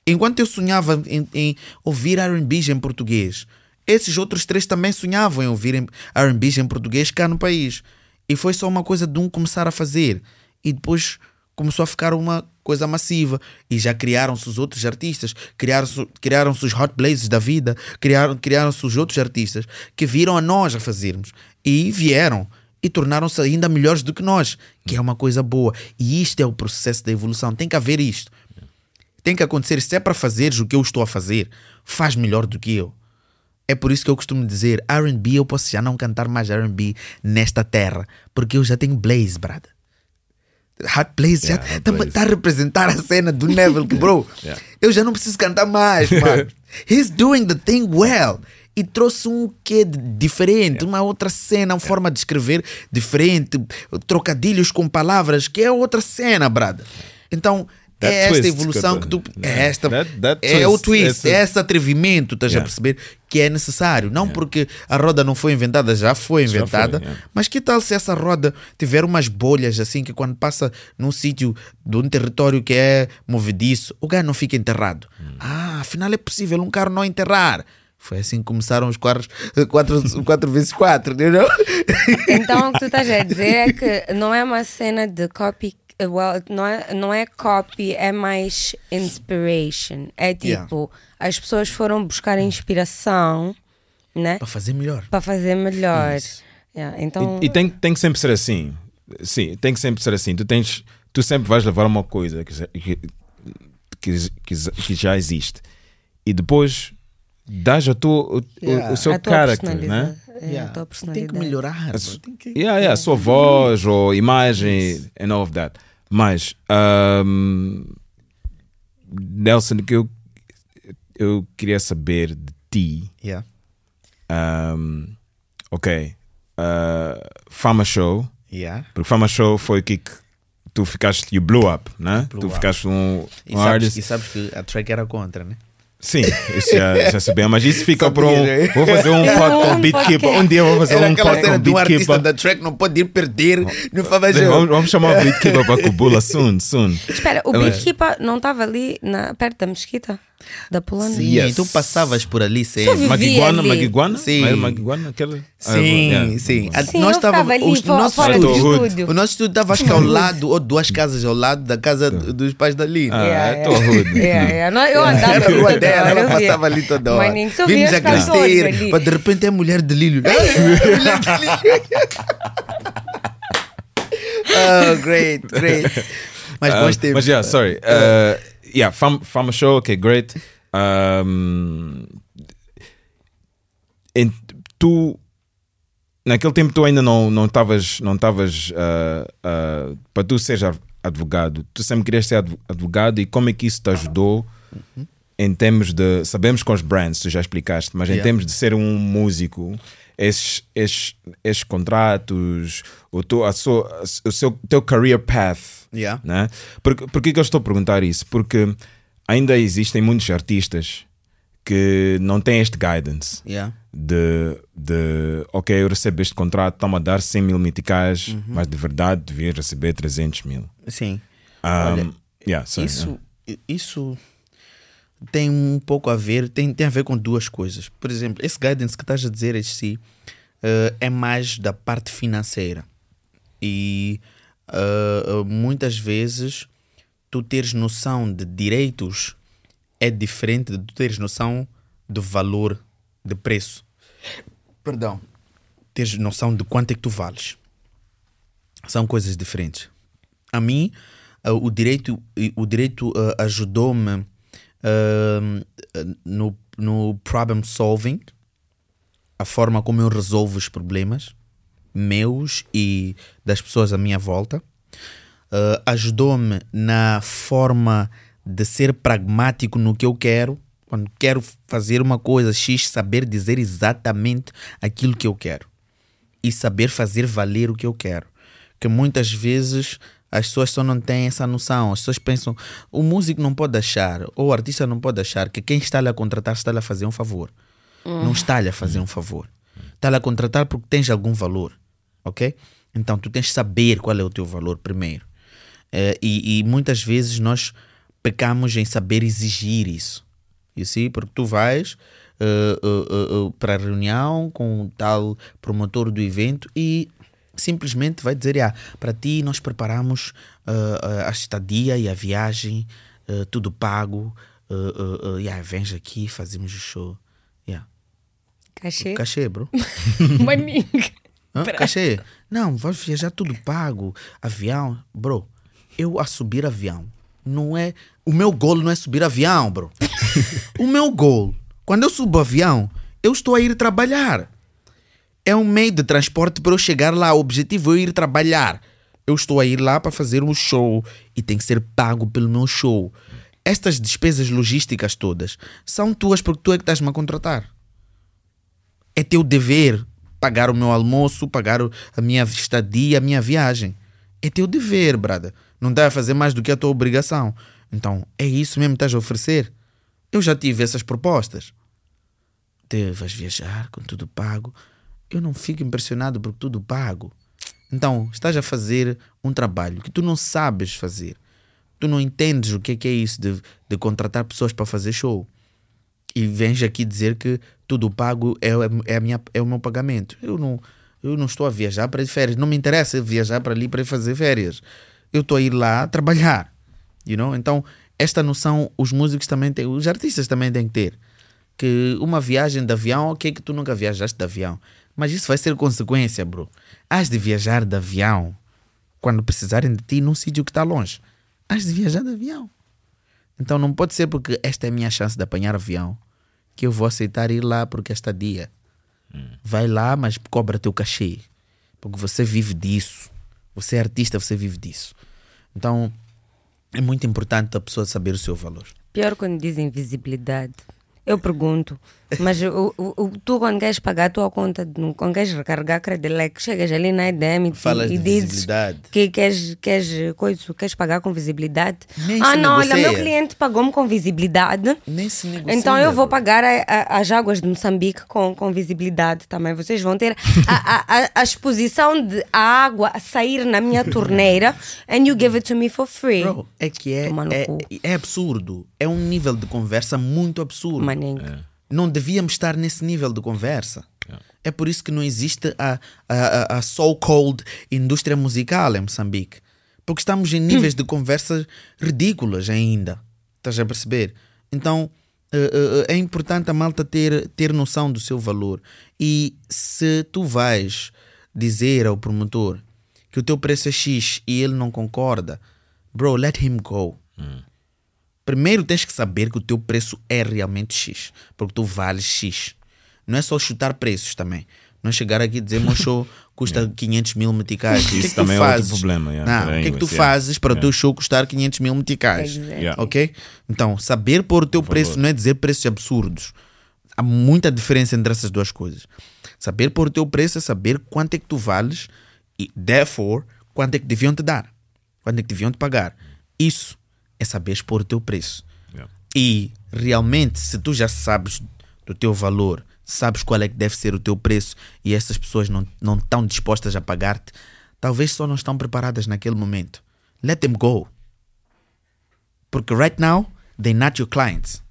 Enquanto eu sonhava em, em ouvir R&B em português, esses outros três também sonhavam em ouvir R&B em português cá no país. E foi só uma coisa de um começar a fazer. E depois começou a ficar uma coisa massiva. E já criaram-se os outros artistas, criaram-se criaram os Hot Blazes da vida, criaram- criaram-se os outros artistas que viram a nós a fazermos. E vieram. E tornaram-se ainda melhores do que nós, que é uma coisa boa. E isto é o processo da evolução. Tem que haver isto. Tem que acontecer. Se é para fazeres o que eu estou a fazer, faz melhor do que eu. É por isso que eu costumo dizer: RB, eu posso já não cantar mais RB nesta terra, porque eu já tenho Blaze, brother. Hot Blaze Yeah, já está tá a representar a cena do Neville, que bro, Yeah. eu já não preciso cantar mais, mano. He's doing the thing well. E trouxe um quê de diferente, uma outra cena, uma forma de escrever diferente, trocadilhos com palavras, que é outra cena, brother. Então, That é esta twist evolução que tu. É, esta, That- that é o twist, twist, é esse atrevimento, estás a Yeah. perceber? Que é necessário. Não porque a roda não foi inventada, já foi Já inventada. foi, yeah. Mas que tal se essa roda tiver umas bolhas assim que quando passa num sítio de um território que é movediço, o gajo não fica enterrado. Hum. Ah, afinal é possível um carro não enterrar. Foi assim que começaram os carros 4 vezes 4 não? Então o que tu estás a dizer é que não é uma cena de copy. Well, não, é, não é copy, é mais inspiration. É tipo, Yeah. as pessoas foram buscar inspiração, né? Para fazer melhor. Para fazer melhor. Yeah, então, E, e tem, tem que sempre ser assim. Sim, tem que sempre ser assim. Tu, tens, tu sempre vais levar uma coisa que, já- que, que, que- já existe e depois dás a tua, o, o- Yeah. o seu a tua character, né? É, Yeah. a tua Tem personalidade. que melhorar. Su- Tem que- yeah, yeah, sua voz ou imagem and all of that. Mas, um, Nelson, que eu, eu queria saber de ti. Yeah. um, ok, uh, Fama Show. Yeah. Porque Fama Show foi o que tu ficaste, you blew up, né? Blew tu up. ficaste um, E um sabes, artist. e sabes que a track era contra, né? Sim, isso já, já sabia, mas isso fica para um. Vou fazer um pod com o Beatkeeper. Um dia vou fazer Era um pod com um artista Beatkeeper. da track não pode ir perder no Fava Vamos, vamos chamar o Beatkeeper para Cubula soon, soon. Espera, o Ela- Beatkeeper não estava ali na, perto da mesquita? Da Polônia? Sim, Yes. tu passavas por ali sempre. Maguiguana, ali. Maguiguana? Sim. Maguiguana? Aquela? Ah, Sim, yeah. sim. A- Sim, nós estávamos. os- nosso estúdio. O nosso estúdio estava acho que ao lado, ou duas casas ao lado da casa dos pais da Lina. Ah, Yeah, é tua hood. Yeah, yeah. Não, Eu andava Era a rua dela, ela passava ali toda hora. Vimos a crescer, mas de repente é mulher de Lílio. oh, great, great. Mas Uh, bons tempos. Mas yeah, sorry. Uh, yeah, Fama, Fama Show, ok, great. Um, em- tu naquele tempo tu ainda não não estavas não estavas uh, uh, para tu ad- advogado tu sempre querias ser adv- advogado e como é que isso te ajudou em termos de sabemos com os brands tu já explicaste mas em Yeah. termos de ser um músico esses, esses, esses contratos o, teu, a sua, o seu teu career path Yeah. né? Por, por que eu estou a perguntar isso? Porque ainda existem muitos artistas que não têm este guidance Yeah. de, de ok, eu recebo este contrato, toma a dar 100 mil meticais, Uhum. mas de verdade devia receber 300 mil. Sim. Um, Olha, yeah, sorry, isso, isso tem um pouco a ver, tem, tem a ver com duas coisas. Por exemplo, esse guidance que estás a dizer em si eh, é mais da parte financeira. E eh, muitas vezes tu teres noção de direitos é diferente de tu teres noção do valor de preço. Perdão. Teres noção de quanto é que tu vales. São coisas diferentes. A mim, uh, o direito, o direito uh, ajudou-me uh, no, no problem solving, a forma como eu resolvo os problemas meus e das pessoas à minha volta. Uh, ajudou-me na forma de ser pragmático no que eu quero. Quando quero fazer uma coisa X, saber dizer exatamente aquilo que eu quero e saber fazer valer o que eu quero. Que muitas vezes as pessoas só não têm essa noção. As pessoas pensam, o músico não pode achar, ou o artista não pode achar que quem está lhe a contratar está lhe a fazer um favor. Não está lhe a fazer um favor. Está lhe a contratar porque tens algum valor. Ok? Então tu tens de saber qual é o teu valor primeiro. Eh, e, e muitas vezes nós pecamos em saber exigir isso. You see? Porque tu vais eh, eh, para a reunião com o tal promotor do evento e simplesmente vai dizer: ah, para ti nós preparamos a estadia e a viagem, tudo pago. Uh, uh, uh, yeah, vens aqui, fazemos o show. Yeah. Cachê? Cachê, bro. Maninho. Hã? Cachê? Não, vai viajar tudo pago. Avião. Bro, eu a subir avião não é. O meu gol não é subir avião, bro. o meu gol, quando eu subo avião, eu estou a ir trabalhar. É um meio de transporte para eu chegar lá. O objetivo é eu ir trabalhar. Eu estou a ir lá para fazer um show e tem que ser pago pelo meu show. Estas despesas logísticas todas são tuas porque tu é que estás-me a contratar é teu dever pagar o meu almoço, pagar a minha estadia, a minha viagem. É teu dever, brada. Não dá a fazer mais do que a tua obrigação. Então, é isso mesmo que estás a oferecer? Eu já tive essas propostas. De vais viajar com tudo pago. Eu não fico impressionado por tudo pago. Então, estás a fazer um trabalho que tu não sabes fazer. Tu não entendes o que é, que é isso de, de contratar pessoas para fazer show. E vens aqui dizer que tudo pago é, é, a minha, é o meu pagamento. Eu não, eu não estou a viajar para férias. Não me interessa viajar para ali para fazer férias. Eu estou a ir lá trabalhar. You know? Então, esta noção os músicos também têm, os artistas também têm que ter. Que uma viagem de avião, ok, que tu nunca viajaste de avião. Mas isso vai ser consequência, bro. Has de viajar de avião quando precisarem de ti num sítio que está longe. Has de viajar de avião. Então não pode ser porque esta é a minha chance de apanhar avião que eu vou aceitar ir lá porque esta dia. Vai lá, mas cobra teu cachê. Porque você vive disso. Você é artista, você vive disso. Então é muito importante a pessoa saber o seu valor. Pior quando dizem visibilidade. Eu pergunto, mas o, o, tu quando queres pagar a tua conta, quando queres recarregar Credilec, chegas ali na EDM e, e dizes que queres, queres, coisa, queres pagar com visibilidade. Nem ah, não, olha, negocia. meu cliente pagou-me com visibilidade. Nem se negocia, Então eu vou pagar a- a- as águas de Moçambique com, com visibilidade também. Vocês vão ter a, a- exposição de a água a sair na minha torneira and you give it to me for free. Bro, é que é, é, é absurdo. É um nível de conversa muito absurdo. Maninho. Não devíamos estar nesse nível de conversa. É por isso que não existe a, a, a- so-called indústria musical em Moçambique. Porque estamos em níveis de conversas ridículas ainda. Estás a perceber? Então eh, eh, é importante a malta ter, ter noção do seu valor. E se tu vais dizer ao promotor que o teu preço é X e ele não concorda, bro, let him go. Primeiro tens que saber que o teu preço é realmente X, porque tu vales X. Não é só chutar preços também. Não é chegar aqui e dizer, meu show custa 500 mil meticais. Que Isso é que tu também é outro problema, yeah, Não, o que é que tu yeah. fazes para o teu Yeah. show custar 500 mil meticais? Yeah. Ok? Então, saber pôr o teu preço não é dizer preços absurdos. Há muita diferença entre essas duas coisas. Saber pôr o teu preço é saber quanto é que tu vales e, therefore, quanto é que deviam te dar. Quanto é que deviam te pagar. Isso é saber pôr o teu preço. Yeah. E realmente, se tu já sabes do teu valor, sabes qual é que deve ser o teu preço e essas pessoas não, não estão dispostas a pagar-te, talvez só não estão preparadas naquele momento. Let them go. Porque right now, they're not your clients.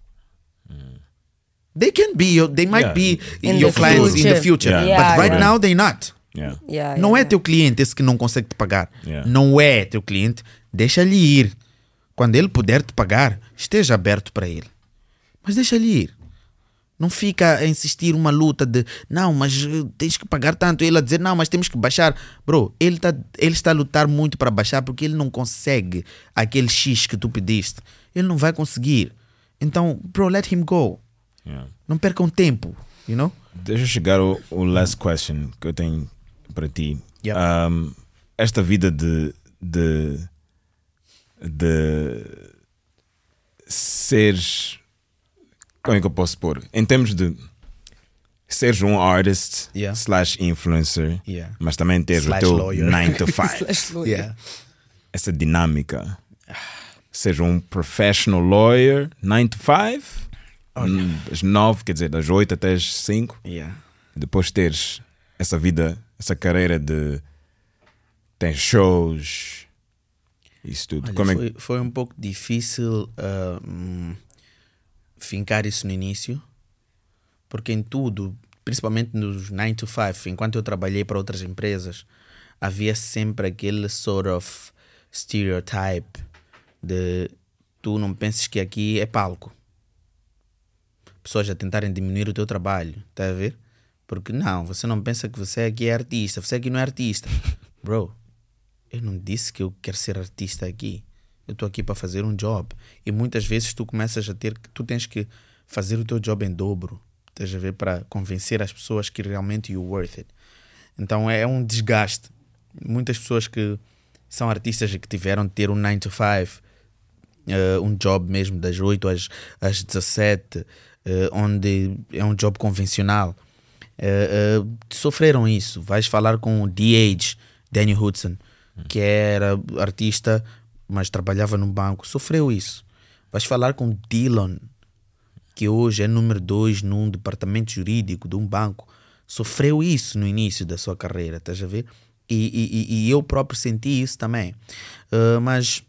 They can be, your, they might Yeah. be In your clients in the future. future. Yeah. Yeah, but right yeah. now, they're not. Yeah. Yeah, Não é teu cliente esse que não consegue te pagar. Yeah. Não é teu cliente. Deixa-lhe ir. Quando ele puder te pagar, esteja aberto para ele. Mas deixa-lhe ir. Não fica a insistir uma luta de não, mas eh, tens que pagar tanto. Ele a dizer não, mas temos que baixar. Bro, ele, tá, ele está a lutar muito para baixar porque ele não consegue aquele X que tu pediste. Ele não vai conseguir. Então, bro, let him go. Yeah. Não percam tempo. You know? Deixa eu chegar ao, ao last question que eu tenho para ti. Yeah. Um, esta vida de, de, de seres. Como é que eu posso pôr? Em termos de seres um artist Yeah. slash influencer, Yeah. mas também teres Slash o teu lawyer. 9 to 5. Yeah. Essa dinâmica. Seja um professional lawyer, 9 to 5, hum, das 9, quer dizer, das 8 até as 5 Yeah. depois teres essa vida, essa carreira de tens shows, isso tudo. Olha, Como é foi, foi um pouco difícil hum, fincar isso no início, porque em tudo, principalmente nos 9 to 5, enquanto eu trabalhei para outras empresas, havia sempre aquele sort of stereotype de tu não penses que aqui é palco. Pessoas a tentarem diminuir o teu trabalho, tá a ver? Porque não, você não pensa que você aqui é artista, você aqui não é artista. Bro, eu não disse que eu quero ser artista aqui. Eu estou aqui para fazer um job. E muitas vezes tu começas a ter que tu tens que fazer o teu job em dobro. Estás a ver para convencer as pessoas que realmente you're worth it. Então é um desgaste. Muitas pessoas que são artistas que tiveram de ter um 9 to 5, eh, um job mesmo das 8 às, às 17, eh, onde é um job convencional, eh, sofreram isso. Vais falar com o DH, Danny Hudson, que era artista, mas trabalhava num banco, sofreu isso. Vais falar com Dylan, que hoje é número dois num departamento jurídico de um banco. Sofreu isso no início da sua carreira, estás a ver? E, e, e eu próprio senti isso também. Uh, mas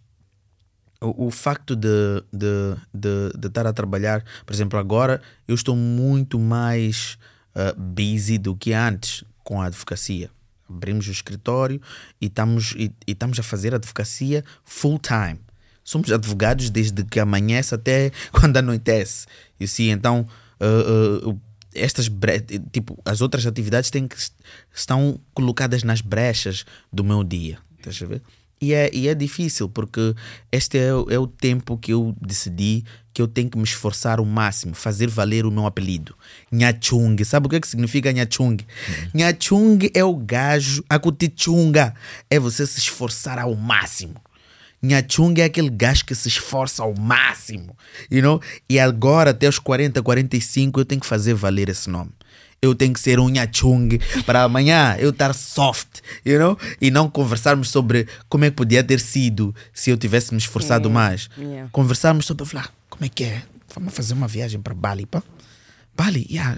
o, o facto de, de, de, de, estar a trabalhar, por exemplo, agora eu estou muito mais uh, busy do que antes com a advocacia. Abrimos o escritório e estamos, e, e estamos a fazer advocacia full time. Somos advogados desde que amanhece até quando anoitece. E sim, então uh, uh, estas tipo as outras atividades têm que estão colocadas nas brechas do meu dia. Estás a ver? E é, e é difícil porque este é, é o tempo que eu decidi que eu tenho que me esforçar o máximo, fazer valer o meu apelido. Nhachung. Sabe o que, é que significa Nhachung? Uhum. Nhachung é o gajo, a cutichunga. É você se esforçar ao máximo. Nhachung é aquele gajo que se esforça ao máximo. You know? E agora, até os 40, 45, eu tenho que fazer valer esse nome eu tenho que ser um nhachung para amanhã eu estar soft, you know? E não conversarmos sobre como é que podia ter sido se eu tivesse me esforçado yeah. mais. Yeah. Conversarmos sobre, falar, como é que é? Vamos fazer uma viagem para Bali, pá? Bali, yeah.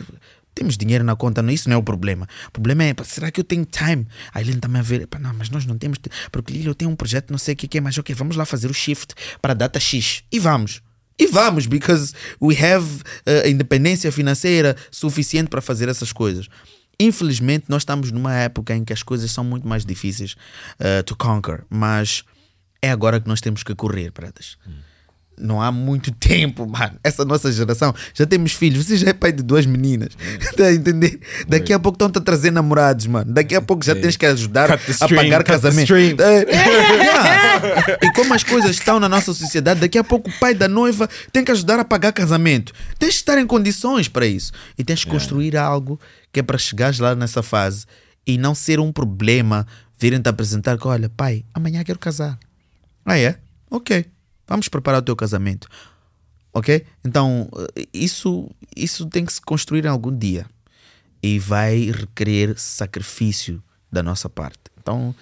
Temos dinheiro na conta, não, isso não é o problema. O problema é, será que eu tenho time? Aí ele também a ver, não, mas nós não temos, porque eu tenho um projeto, não sei o que, que é, mas ok, vamos lá fazer o shift para a data X. E vamos. E vamos, because we have uh, independência financeira suficiente para fazer essas coisas. Infelizmente, nós estamos numa época em que as coisas são muito mais difíceis uh, to conquer, mas é agora que nós temos que correr, pratas. Hum não há muito tempo, mano. Essa nossa geração já temos filhos. Você já é pai de duas meninas. Está a entender? Daqui a pouco estão-te a trazer namorados, mano. Daqui a pouco já tens que ajudar a pagar casamento. É. e como as coisas estão na nossa sociedade, daqui a pouco o pai da noiva tem que ajudar a pagar casamento. Tens de estar em condições para isso. E tens de construir algo que é para chegares lá nessa fase e não ser um problema virem te apresentar que, olha, pai, amanhã quero casar. Ah, é? Ok. Vamos preparar o teu casamento. Ok? Então, isso, isso tem que se construir em algum dia. E vai requerer sacrifício da nossa parte. Então,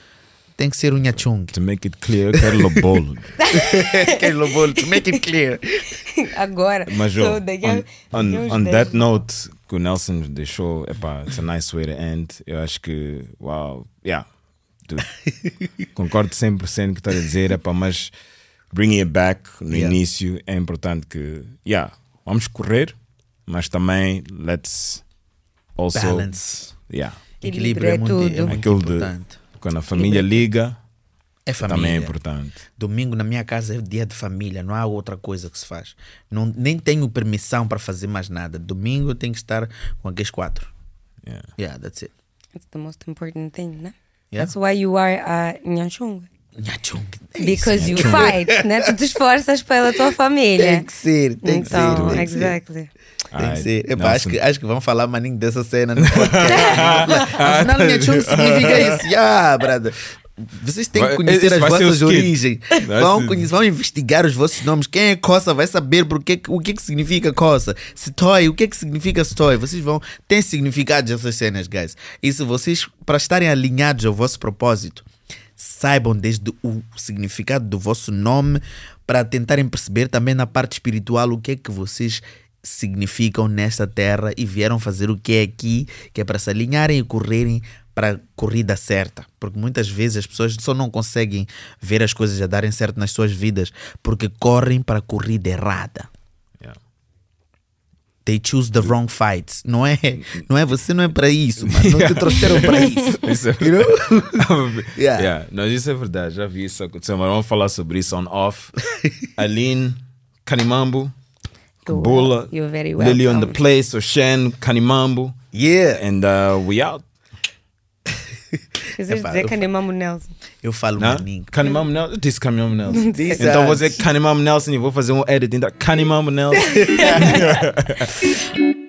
tem que ser um nhachung. To make it clear, quero lobolo. quero lobolo, to make it clear. Agora. Mas, so, on, on, on that note, que o Nelson deixou, epá, it's a nice way to end. Eu acho que, wow, yeah. Concordo 100% que está a dizer, epá, mas bringing it back no yeah. início é importante que, yeah, vamos correr, mas também let's also. Balance. Yeah. Equilíbrio é, muito, é muito Aquilo importante. De, quando a família liga, é família. também é importante. Domingo na minha casa é dia de família, não há outra coisa que se faz. Não, nem tenho permissão para fazer mais nada. Domingo eu tenho que estar com aqueles quatro. Yeah, yeah that's it. That's the most important thing, né? Yeah. That's why you are a Nyanchung. Nhachung. Because you fight, né? Tu te esforças pela tua família. Tem que ser, tem então, que ser. Tem exactly. Tem que ser. Epa, acho, que, acho que vão falar maninho dessa cena no podcast. Afinal, Nhachung significa isso. Yeah, brother. Vocês têm que conhecer as vossas origens. Vão, conhecer, vão investigar os vossos nomes. Quem é Coça vai saber porque, o que, que significa Coça. Stoy, o que, que significa Stoy. Vocês vão. Tem significado essas cenas, guys. Isso vocês, para estarem alinhados ao vosso propósito, saibam desde o significado do vosso nome para tentarem perceber também na parte espiritual o que é que vocês significam nesta terra e vieram fazer o que é aqui, que é para se alinharem e correrem para a corrida certa. Porque muitas vezes as pessoas só não conseguem ver as coisas a darem certo nas suas vidas porque correm para a corrida errada. They choose the wrong fights. Não é, não é você não é para isso, mas não te trouxeram para isso. isso é you know? yeah. yeah. Não, isso é verdade, já vi isso acontecer, mas vamos falar sobre isso on off. Aline, Canimambo, Bula, Lily on the place, Oshen, Canimambo. Yeah. And uh, we out. Precisas Epá, dizer Kanemamu é Nelson. Eu falo não? maninho. Kanemamu Disse é Nelson. Então vou ah, dizer canimam é Nelson e vou fazer um editing da canimam Nelson.